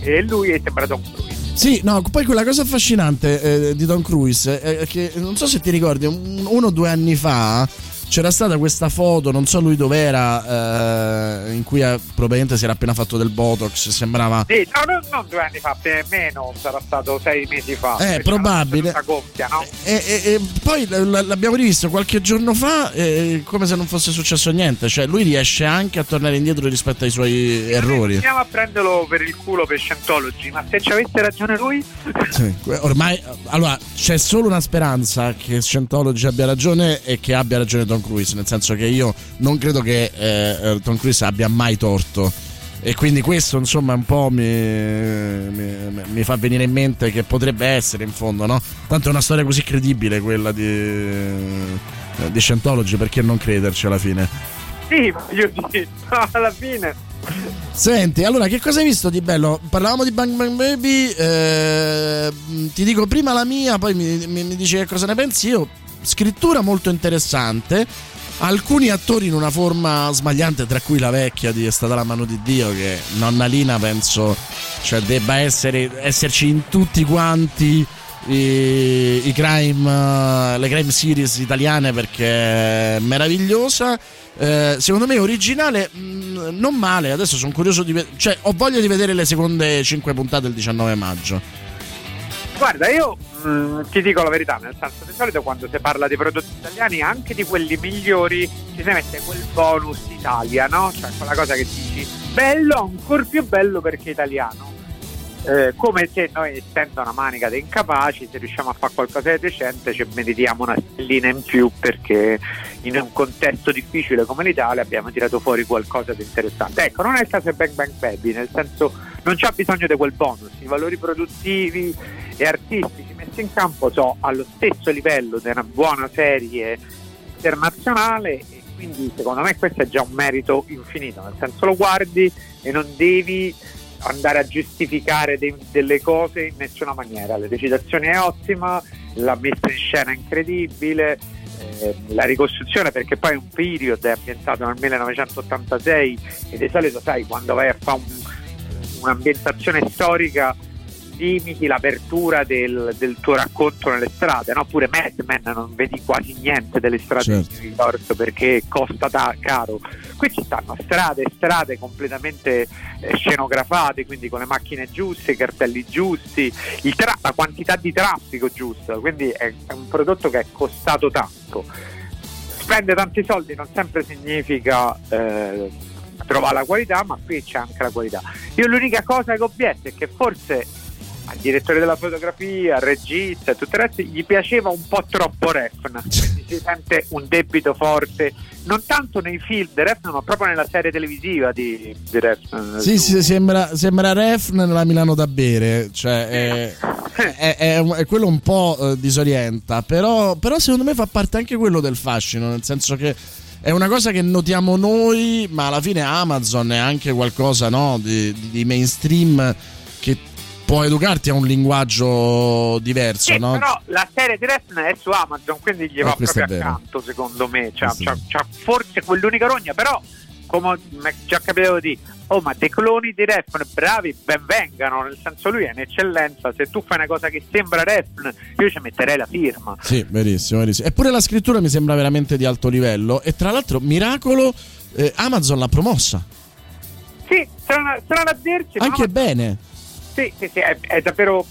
e lui sembra Tom Cruise. Sì, no, poi quella cosa affascinante eh, di Tom Cruise è che non so se ti ricordi, un- uno o due anni fa c'era stata questa foto, non so lui dov'era, eh, in cui eh, probabilmente si era appena fatto del Botox, sembrava... Sì, no, no, non due anni fa, meno sarà stato sei mesi fa. Eh, probabile. Coppia, no? E, e- e poi l'abbiamo rivisto qualche giorno fa eh, come se non fosse successo niente, cioè lui riesce anche a tornare indietro rispetto ai suoi errori. Andiamo a prenderlo per il culo per Scientology, ma se ci avesse ragione lui, Sì, ormai allora c'è solo una speranza che Scientology abbia ragione e che abbia ragione Tom Cruise, nel senso che io non credo che eh, Tom Cruise abbia mai torto. E quindi questo insomma un po' mi, mi- mi fa venire in mente che potrebbe essere in fondo, no? Tanto è una storia così credibile quella di, di Scientology, perché non crederci alla fine? sì, voglio dire, alla fine. Senti, allora che cosa hai visto di bello? Parlavamo di Bang Bang Baby, eh, ti dico prima la mia, poi mi, mi, mi dici che cosa ne pensi io. Scrittura molto interessante, alcuni attori in una forma sbagliante, tra cui la vecchia di È stata la mano di Dio, che nonna Lina penso cioè, debba essere, esserci in tutti quanti i, i crime, le crime series italiane perché è meravigliosa. Eh, secondo me originale, mh, non male. Adesso sono curioso di vedere, cioè ho voglia di vedere le seconde 5 puntate del 19 maggio. Guarda, io mh, ti dico la verità, nel senso di solito quando si parla di prodotti italiani, anche di quelli migliori, ci si mette quel bonus Italia, no? Cioè quella cosa che dici, bello, ancora più bello perché italiano. Eh, come se noi essendo una manica di incapaci se riusciamo a fare qualcosa di decente ci meritiamo una stellina in più perché in un contesto difficile come l'Italia abbiamo tirato fuori qualcosa di interessante ecco non è il caso di Bang Bang Baby nel senso non c'è bisogno di quel bonus i valori produttivi e artistici messi in campo sono allo stesso livello di una buona serie internazionale e quindi secondo me questo è già un merito infinito nel senso lo guardi e non devi andare a giustificare de- delle cose in nessuna maniera. La recitazione è ottima, la messa in scena è incredibile, eh, la ricostruzione perché poi un period è ambientato nel 1986 e di solito sai quando vai a fare un, un'ambientazione storica limiti l'apertura del, del, tuo racconto nelle strade, no? Pure Mad Men non vedi quasi niente delle strade certo. di New York perché costa ta- caro. Qui ci stanno strade e strade completamente eh, scenografate, quindi con le macchine giuste, i cartelli giusti, tra- la quantità di traffico giusta, quindi è, è un prodotto che è costato tanto. Spende tanti soldi non sempre significa eh, trovare la qualità, ma qui c'è anche la qualità. Io l'unica cosa che obietto è che forse al direttore della fotografia, al regista e tutto il resto gli piaceva un po' troppo Refn, quindi si sente un debito forte, non tanto nei film di Refn ma proprio nella serie televisiva di, di Refn. Sì, sì, sembra, sembra Refn nella Milano da bere, cioè è, è, è, è quello un po' eh, disorienta, però, però secondo me fa parte anche quello del fascino, nel senso che è una cosa che notiamo noi, ma alla fine Amazon è anche qualcosa no, di, di mainstream che può educarti a un linguaggio diverso, sì, no? Però la serie di Refn è su Amazon, quindi gli va proprio accanto, secondo me. C'ha, c'ha, c'ha forse quell'unica rogna, però come è già capitato di oh ma dei cloni di Refn bravi ben vengano nel senso lui è un'eccellenza. Se tu fai una cosa che sembra Refn io ci metterei la firma. Sì verissimo verissimo. Eppure la scrittura mi sembra veramente di alto livello. E tra l'altro miracolo eh, Amazon l'ha promossa. Sì strano, strano a dirci anche ma... bene sì, sì, sì è, è, davvero.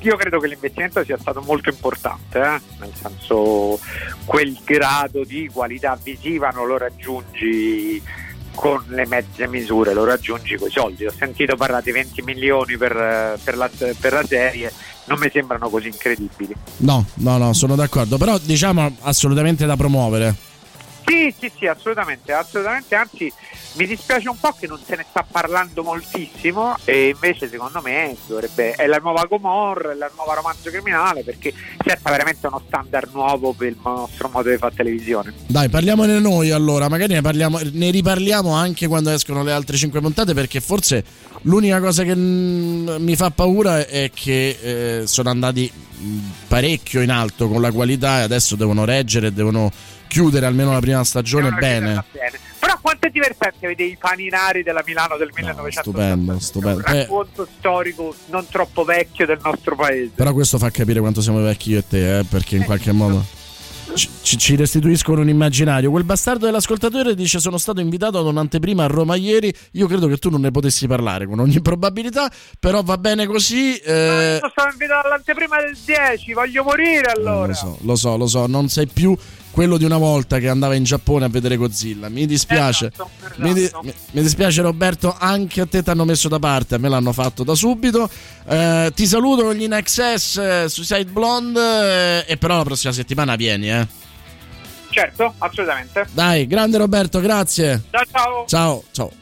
Io credo che l'investimento sia stato molto importante, eh? nel senso quel grado di qualità visiva non lo raggiungi con le mezze misure, lo raggiungi con i soldi. Ho sentito parlare di 20 milioni per, per, la, per la serie, non mi sembrano così incredibili. No, no, no, sono d'accordo, però diciamo assolutamente da promuovere. Sì, sì, sì, assolutamente, assolutamente, anzi mi dispiace un po' che non se ne sta parlando moltissimo e invece secondo me dovrebbe, è la nuova Gomorra, è la nuova romanzo criminale perché setta veramente uno standard nuovo per il nostro modo di fare televisione. Dai, parliamone noi allora, magari ne, parliamo, ne riparliamo anche quando escono le altre 5 puntate perché forse l'unica cosa che mi fa paura è che eh, sono andati parecchio in alto con la qualità e adesso devono reggere e devono chiudere almeno la prima stagione bene. bene. Però quanto è divertente vedere i paninari della Milano del 1980. Stupendo, stupendo. Un racconto storico non troppo vecchio del nostro paese. Però questo fa capire quanto siamo vecchi io e te, eh, perché in qualche modo ci, ci, restituiscono un immaginario. Quel bastardo dell'ascoltatore dice: Sono stato invitato ad un'anteprima a Roma ieri. Io credo che tu non ne potessi parlare con ogni probabilità, però va bene così. Eh... No, sono invitato all'anteprima del 10, voglio morire allora. Lo so, lo so, lo so, non sei più quello di una volta che andava in Giappone a vedere Godzilla. Mi dispiace. Esatto, esatto. Mi, di- mi, dispiace Roberto, anche a te ti hanno messo da parte, a me l'hanno fatto da subito. Eh, ti saluto con gli In Access eh, Suicide Blonde eh, e però la prossima settimana vieni, eh. Certo, assolutamente. Dai, grande Roberto, grazie. Ciao ciao. Ciao, ciao.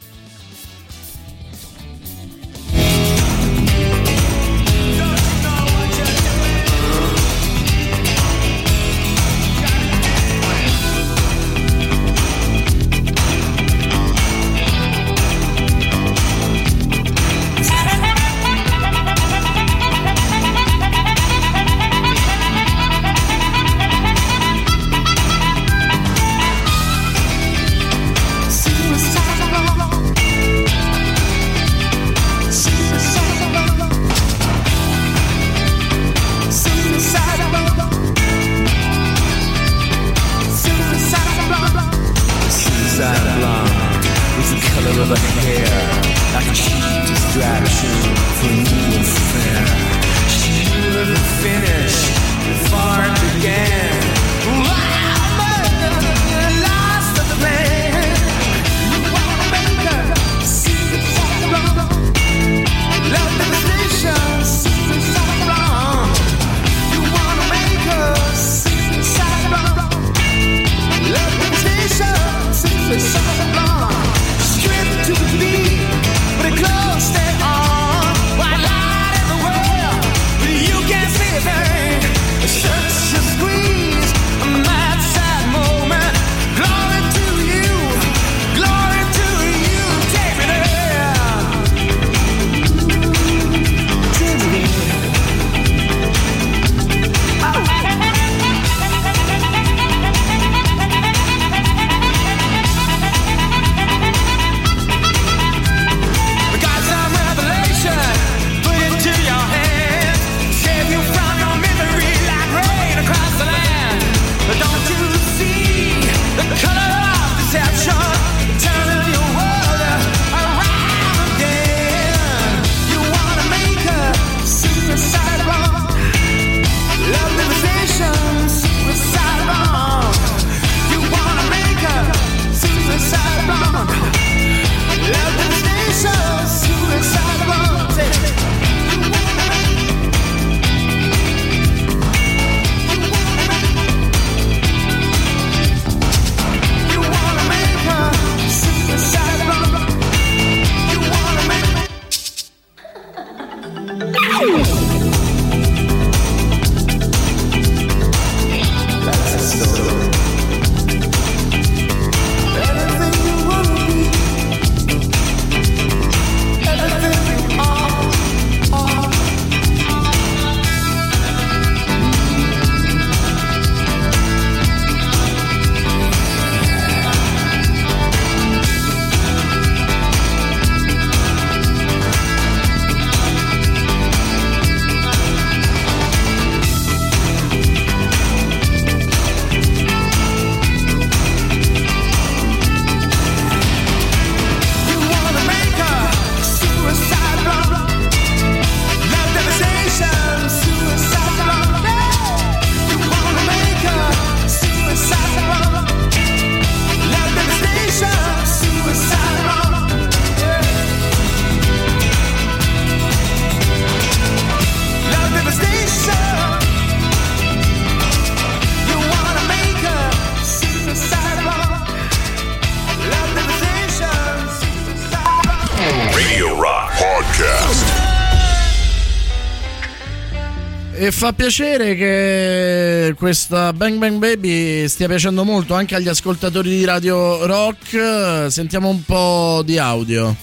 Fa piacere che questa Bang Bang Baby stia piacendo molto anche agli ascoltatori di Radio Rock. Sentiamo un po' di audio.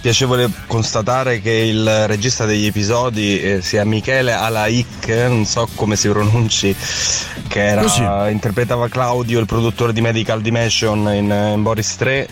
Piacevole constatare che il regista degli episodi eh, sia Michele Alaik, non so come si pronunci, che era, Così. interpretava Claudio, il produttore di Medical Dimension in, in Boris 3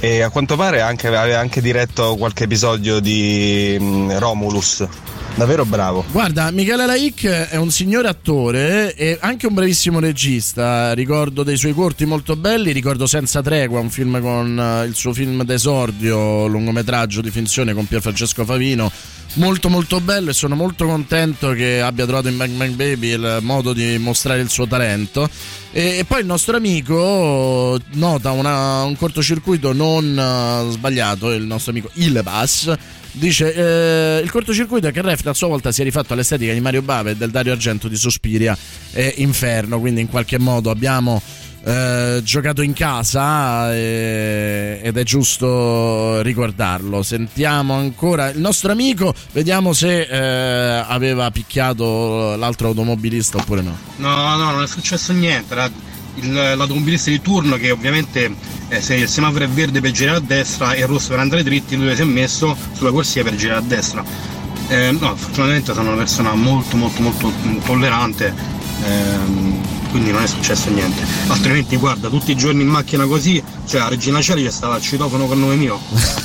e a quanto pare anche- aveva anche diretto qualche episodio di mm, Romulus. Davvero bravo. Guarda, Michele Laic è un signore attore e anche un bravissimo regista. Ricordo dei suoi corti molto belli. Ricordo Senza Tregua, un film con eh, il suo film d'esordio, lungometraggio di finzione con Pier Francesco Favino. Molto molto bello e sono molto contento che abbia trovato in Bang Bang Baby il modo di mostrare il suo talento. E, e poi il nostro amico nota una- un cortocircuito non eh, sbagliato, il nostro amico Ilebas Dice eh, il cortocircuito è che Refn a sua volta si è rifatto all'estetica di Mario Bava e del Dario Argento di Sospiria e Inferno, quindi in qualche modo abbiamo eh, giocato in casa eh, ed è giusto ricordarlo. Sentiamo ancora il nostro amico, vediamo se eh, aveva picchiato l'altro automobilista oppure no. No, no, non è successo niente. Era il- l'automobilista di turno che ovviamente eh, se il semaforo è verde per girare a destra e rosso per andare dritti, lui si è messo sulla corsia per girare a destra. Eh, no, fortunatamente sono una persona molto molto molto tollerante, ehm, quindi non è successo niente. Altrimenti guarda, tutti i giorni in macchina così, cioè a Regina Cieli c'è stava il citofono con nome mio.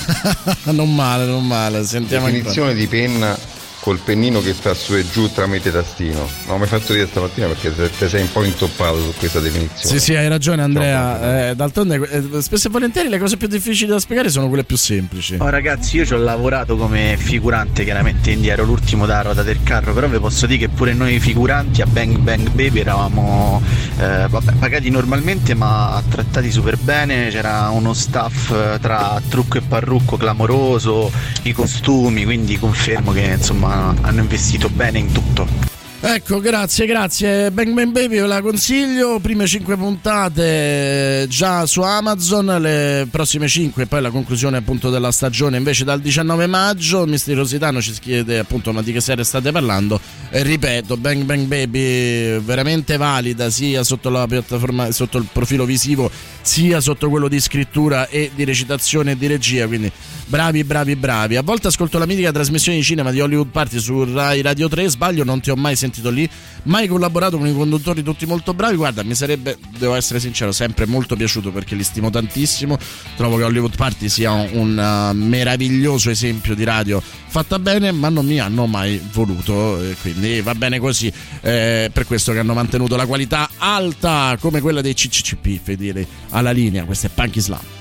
non male, non male. Sentiamo ancora. definizione di penna col pennino che sta su e giù tramite tastino. Non mi hai fatto dire stamattina perché te- sei un po' intoppato su questa definizione. Sì, sì, hai ragione Andrea. Eh, d'altronde, eh, spesso e volentieri le cose più difficili da spiegare sono quelle più semplici. Oh, ragazzi, io ci ho lavorato come figurante, chiaramente Indy ero l'ultimo da ruota del carro, però vi posso dire che pure noi figuranti a Bang Bang Baby eravamo eh, vabbè, pagati normalmente ma trattati super bene, c'era uno staff eh, tra trucco e parrucco clamoroso, i costumi, quindi confermo che insomma hanno investito bene in tutto. Ecco, grazie, grazie. Bang Bang Baby ve la consiglio. Prime 5 puntate già su Amazon, le prossime 5 e poi la conclusione appunto della stagione invece dal 19 maggio. Mister Rositano ci chiede appunto ma di che serie state parlando. E ripeto, Bang Bang Baby veramente valida sia sotto la piattaforma, sotto il profilo visivo, sia sotto quello di scrittura e di recitazione e di regia. Quindi bravi, bravi, bravi. A volte ascolto la mitica trasmissione di cinema di Hollywood Party su Rai Radio 3. Sbaglio, non ti ho mai sentito lì, mai collaborato con i conduttori tutti molto bravi. Guarda, mi sarebbe, devo essere sincero, sempre molto piaciuto perché li stimo tantissimo. Trovo che Hollywood Party sia un, un, uh, meraviglioso esempio di radio fatta bene, ma non mi hanno mai voluto. Quindi va bene così. Eh, per questo che hanno mantenuto la qualità alta come quella dei CCCP, fedeli alla linea. Questo è Punky Slam.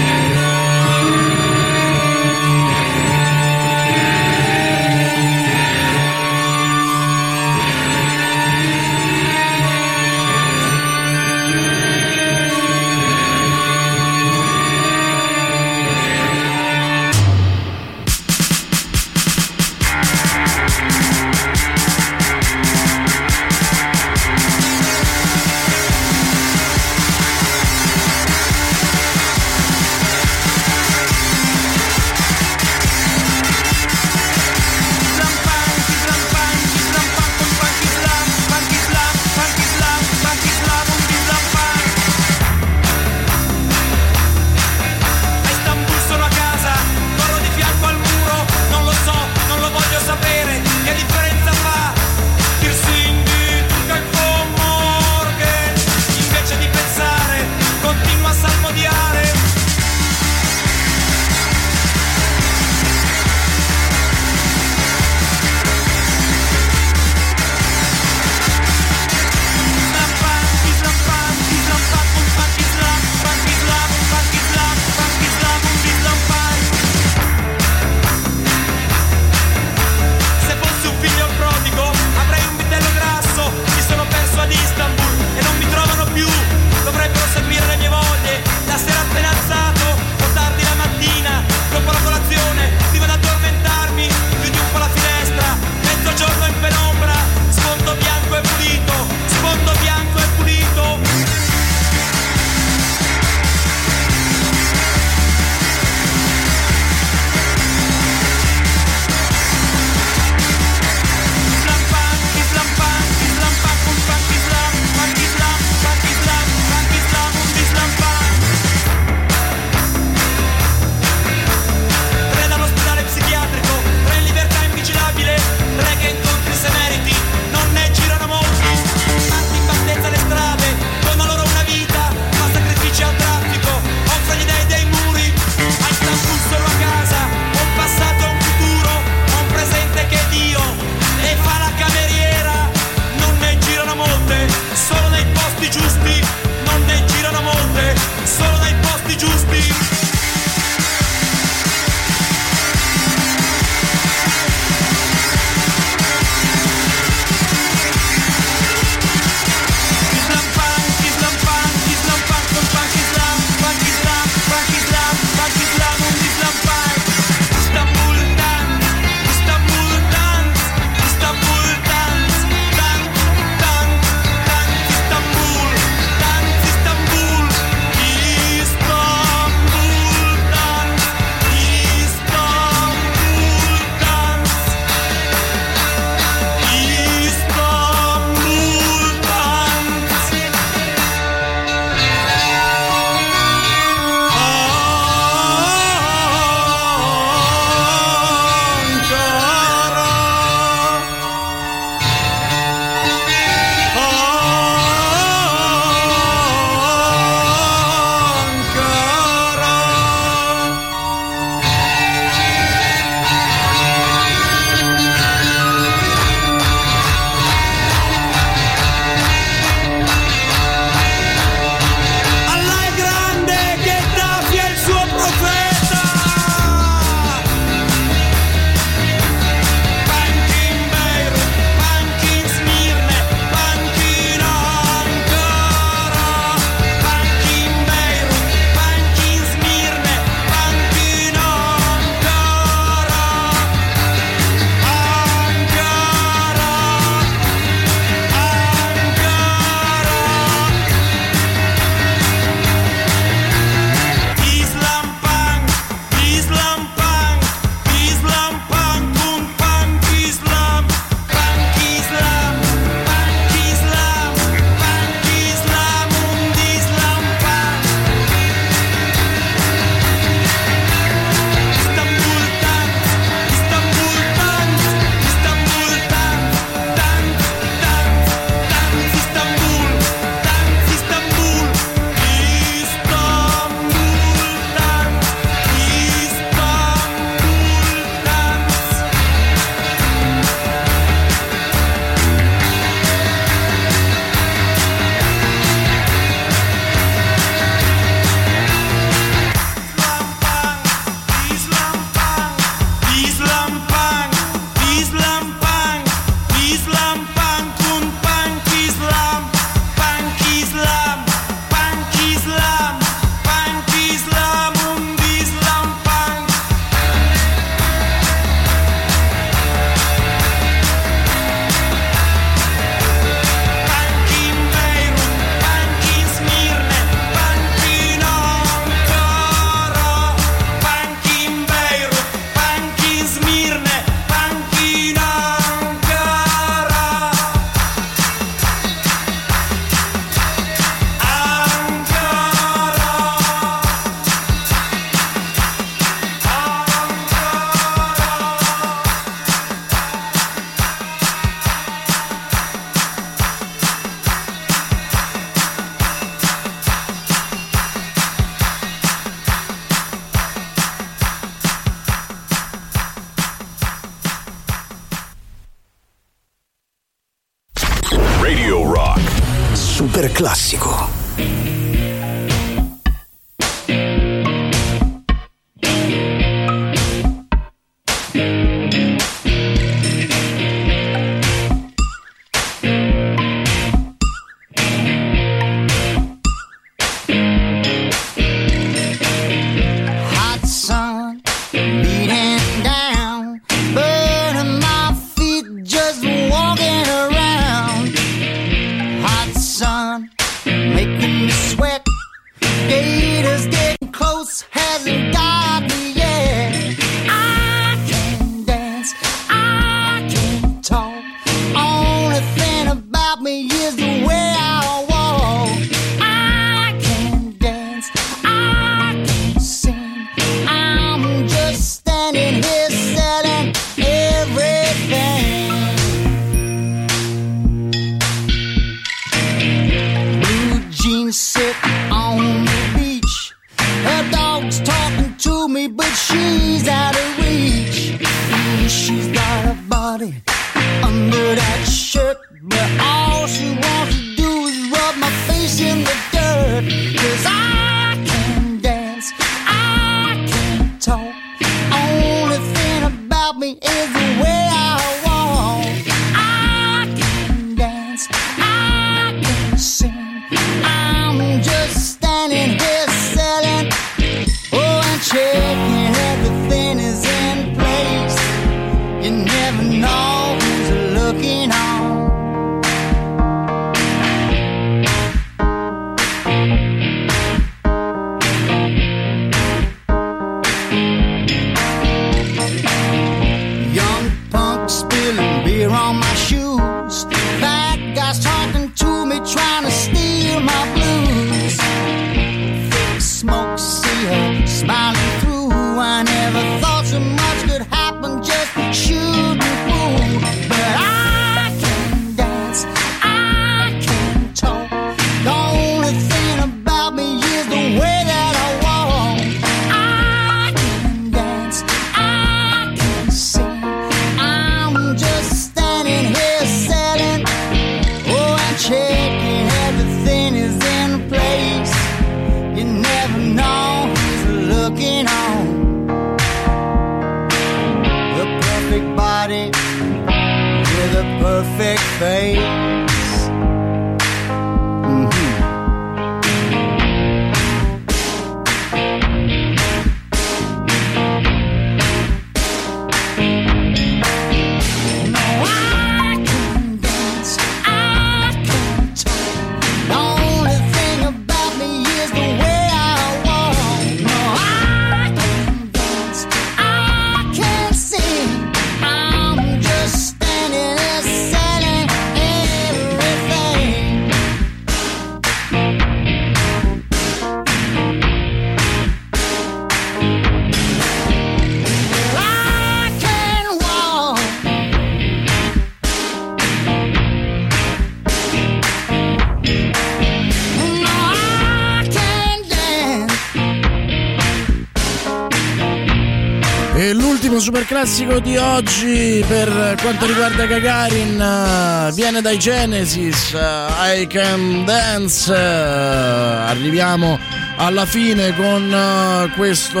Classico di oggi per quanto riguarda Gagarin eh, viene dai Genesis, eh, I Can Dance. eh, Arriviamo alla fine con questo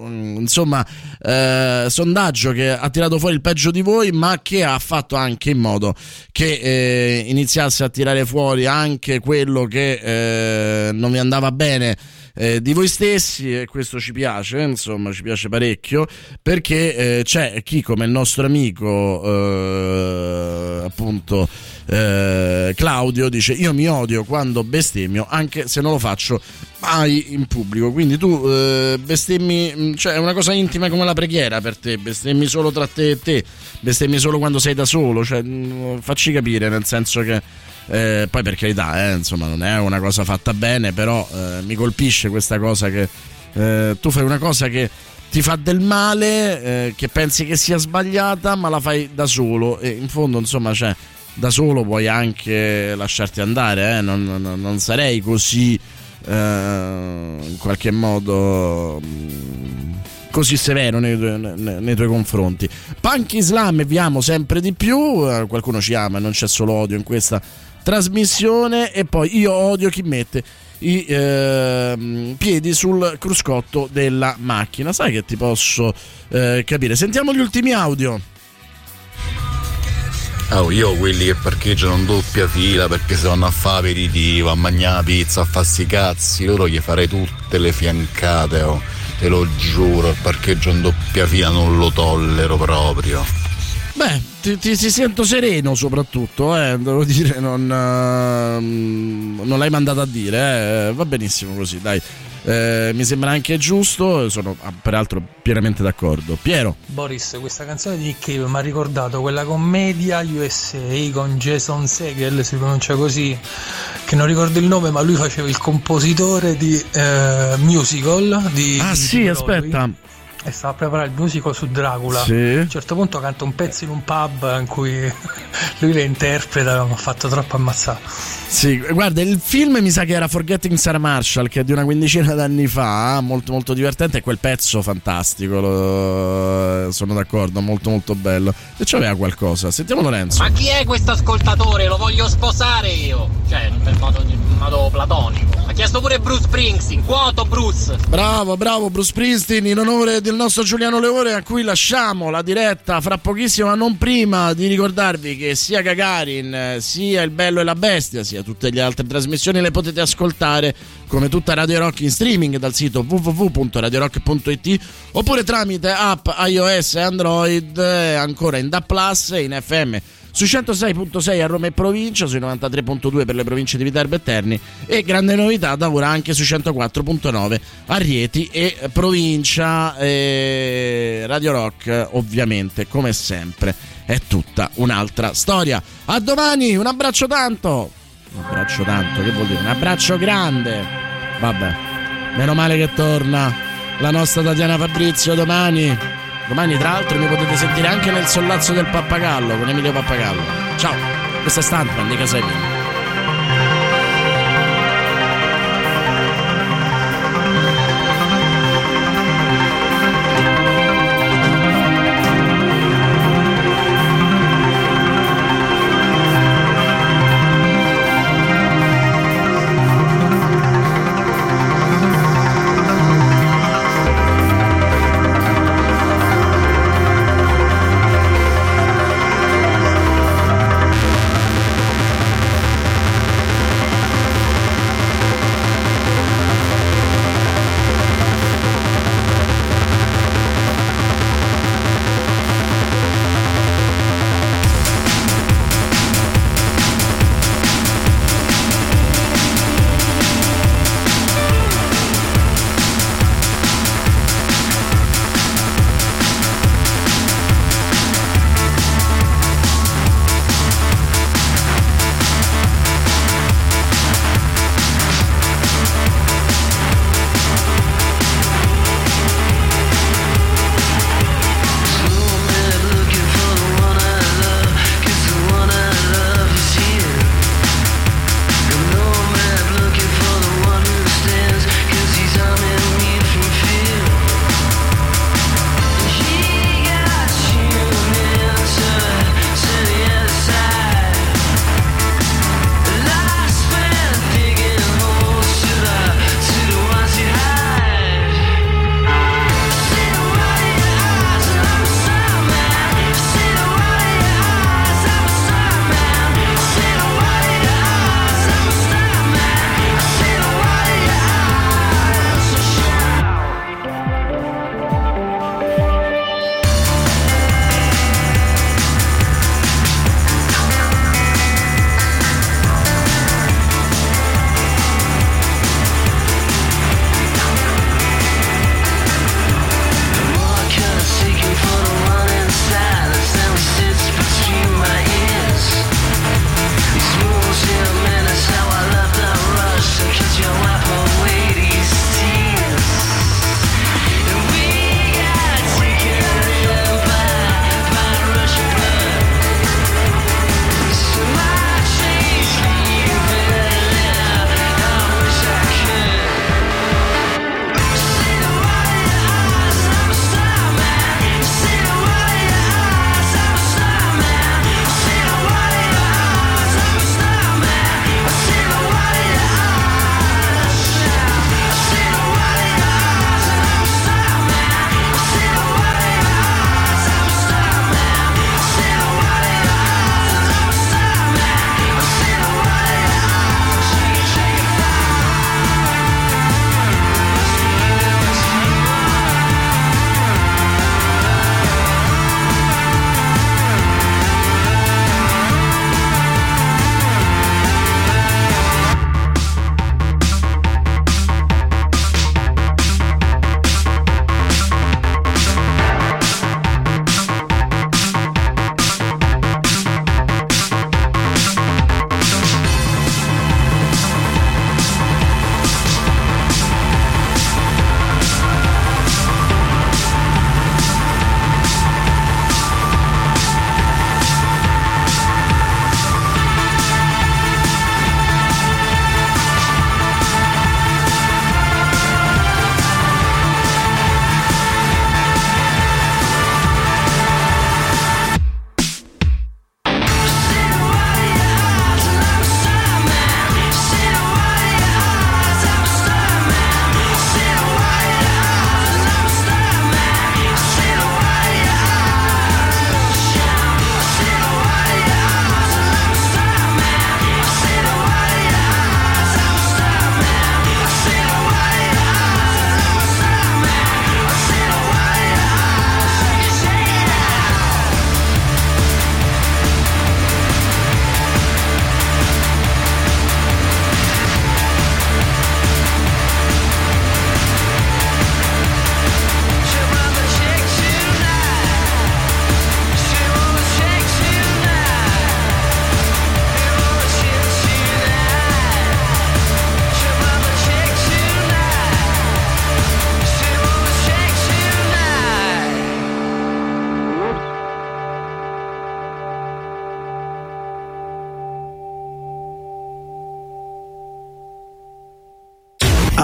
mm, insomma eh, sondaggio che ha tirato fuori il peggio di voi ma che ha fatto anche in modo che eh, iniziasse a tirare fuori anche quello che eh, non vi andava bene eh, di voi stessi e questo ci piace, insomma ci piace parecchio perché eh, c'è chi come il nostro amico eh, appunto eh, Claudio dice io mi odio quando bestemmio anche se non lo faccio mai in pubblico. Quindi tu eh, bestemmi mh, cioè è una cosa intima come la preghiera per te bestemmi solo tra te e te bestemmi solo quando sei da solo cioè mh, facci capire nel senso che eh, poi per carità, eh, insomma, non è una cosa fatta bene, però eh, mi colpisce questa cosa che eh, tu fai una cosa che ti fa del male, eh, che pensi che sia sbagliata, ma la fai da solo e in fondo, insomma, cioè, da solo puoi anche lasciarti andare, eh, non, non- non sarei così in qualche modo mm, così severo nei, nei, nei tuoi confronti. Punk Islam vi amo sempre di più, qualcuno ci ama, non c'è solo odio in questa trasmissione e poi io odio chi mette i eh, piedi sul cruscotto della macchina. Sai che ti posso eh, capire? Sentiamo gli ultimi audio. Oh, io quelli che parcheggiano in doppia fila perché se vanno a fare aperitivo, a mangiare la pizza, a farsi cazzi, loro gli farei tutte le fiancate, oh. te lo giuro, il parcheggio in doppia fila non lo tollero proprio. Beh, ti, ti, ti sento sereno soprattutto, eh, devo dire, non, uh, non l'hai mandato a dire, eh. va benissimo così, dai. Eh, mi sembra anche giusto, sono ah, peraltro pienamente d'accordo. Piero. Boris, questa canzone di Nick Cave mi ha ricordato quella commedia USA con Jason Segel, si pronuncia così, che non ricordo il nome, ma lui faceva il compositore di eh, musical. Di, ah di sì, aspetta. E stava a preparare il musical su Dracula. Sì. A un certo punto canta un pezzo in un pub in cui lui le interpreta, mi ha fatto troppo ammazzare. Sì, guarda, il film mi sa che era Forgetting Sarah Marshall, che è di una quindicina d'anni fa, molto molto divertente, e quel pezzo fantastico, lo- sono d'accordo, molto molto bello. E c'aveva qualcosa. Sentiamo Lorenzo. Ma chi è questo ascoltatore? Lo voglio sposare io. Cioè, per modo, modo platonico. Ha chiesto pure Bruce Springsteen. Quoto Bruce. Bravo, bravo Bruce Springsteen, in onore del nostro Giuliano Leone a cui lasciamo la diretta fra pochissimo, ma non prima di ricordarvi che sia Gagarin, eh, sia Il Bello e la Bestia, sia tutte le altre trasmissioni le potete ascoltare come tutta Radio Rock in streaming dal sito www.radiorock.it oppure tramite app iOS e Android, eh, ancora in Plus e in FM su 106.6 a Roma e provincia, sui 93.2 per le province di Viterbo e Terni e grande novità da ora anche su 104.9 a Rieti e provincia e Radio Rock ovviamente come sempre è tutta un'altra storia. A domani, un abbraccio tanto. Un abbraccio tanto, che vuol dire? Un abbraccio grande. Vabbè, meno male che torna la nostra Tatiana Fabrizio domani. Domani, tra l'altro, mi potete sentire anche nel sollazzo del pappagallo con Emilio Pappagallo. Ciao, questo è Stuntman di Casemiro.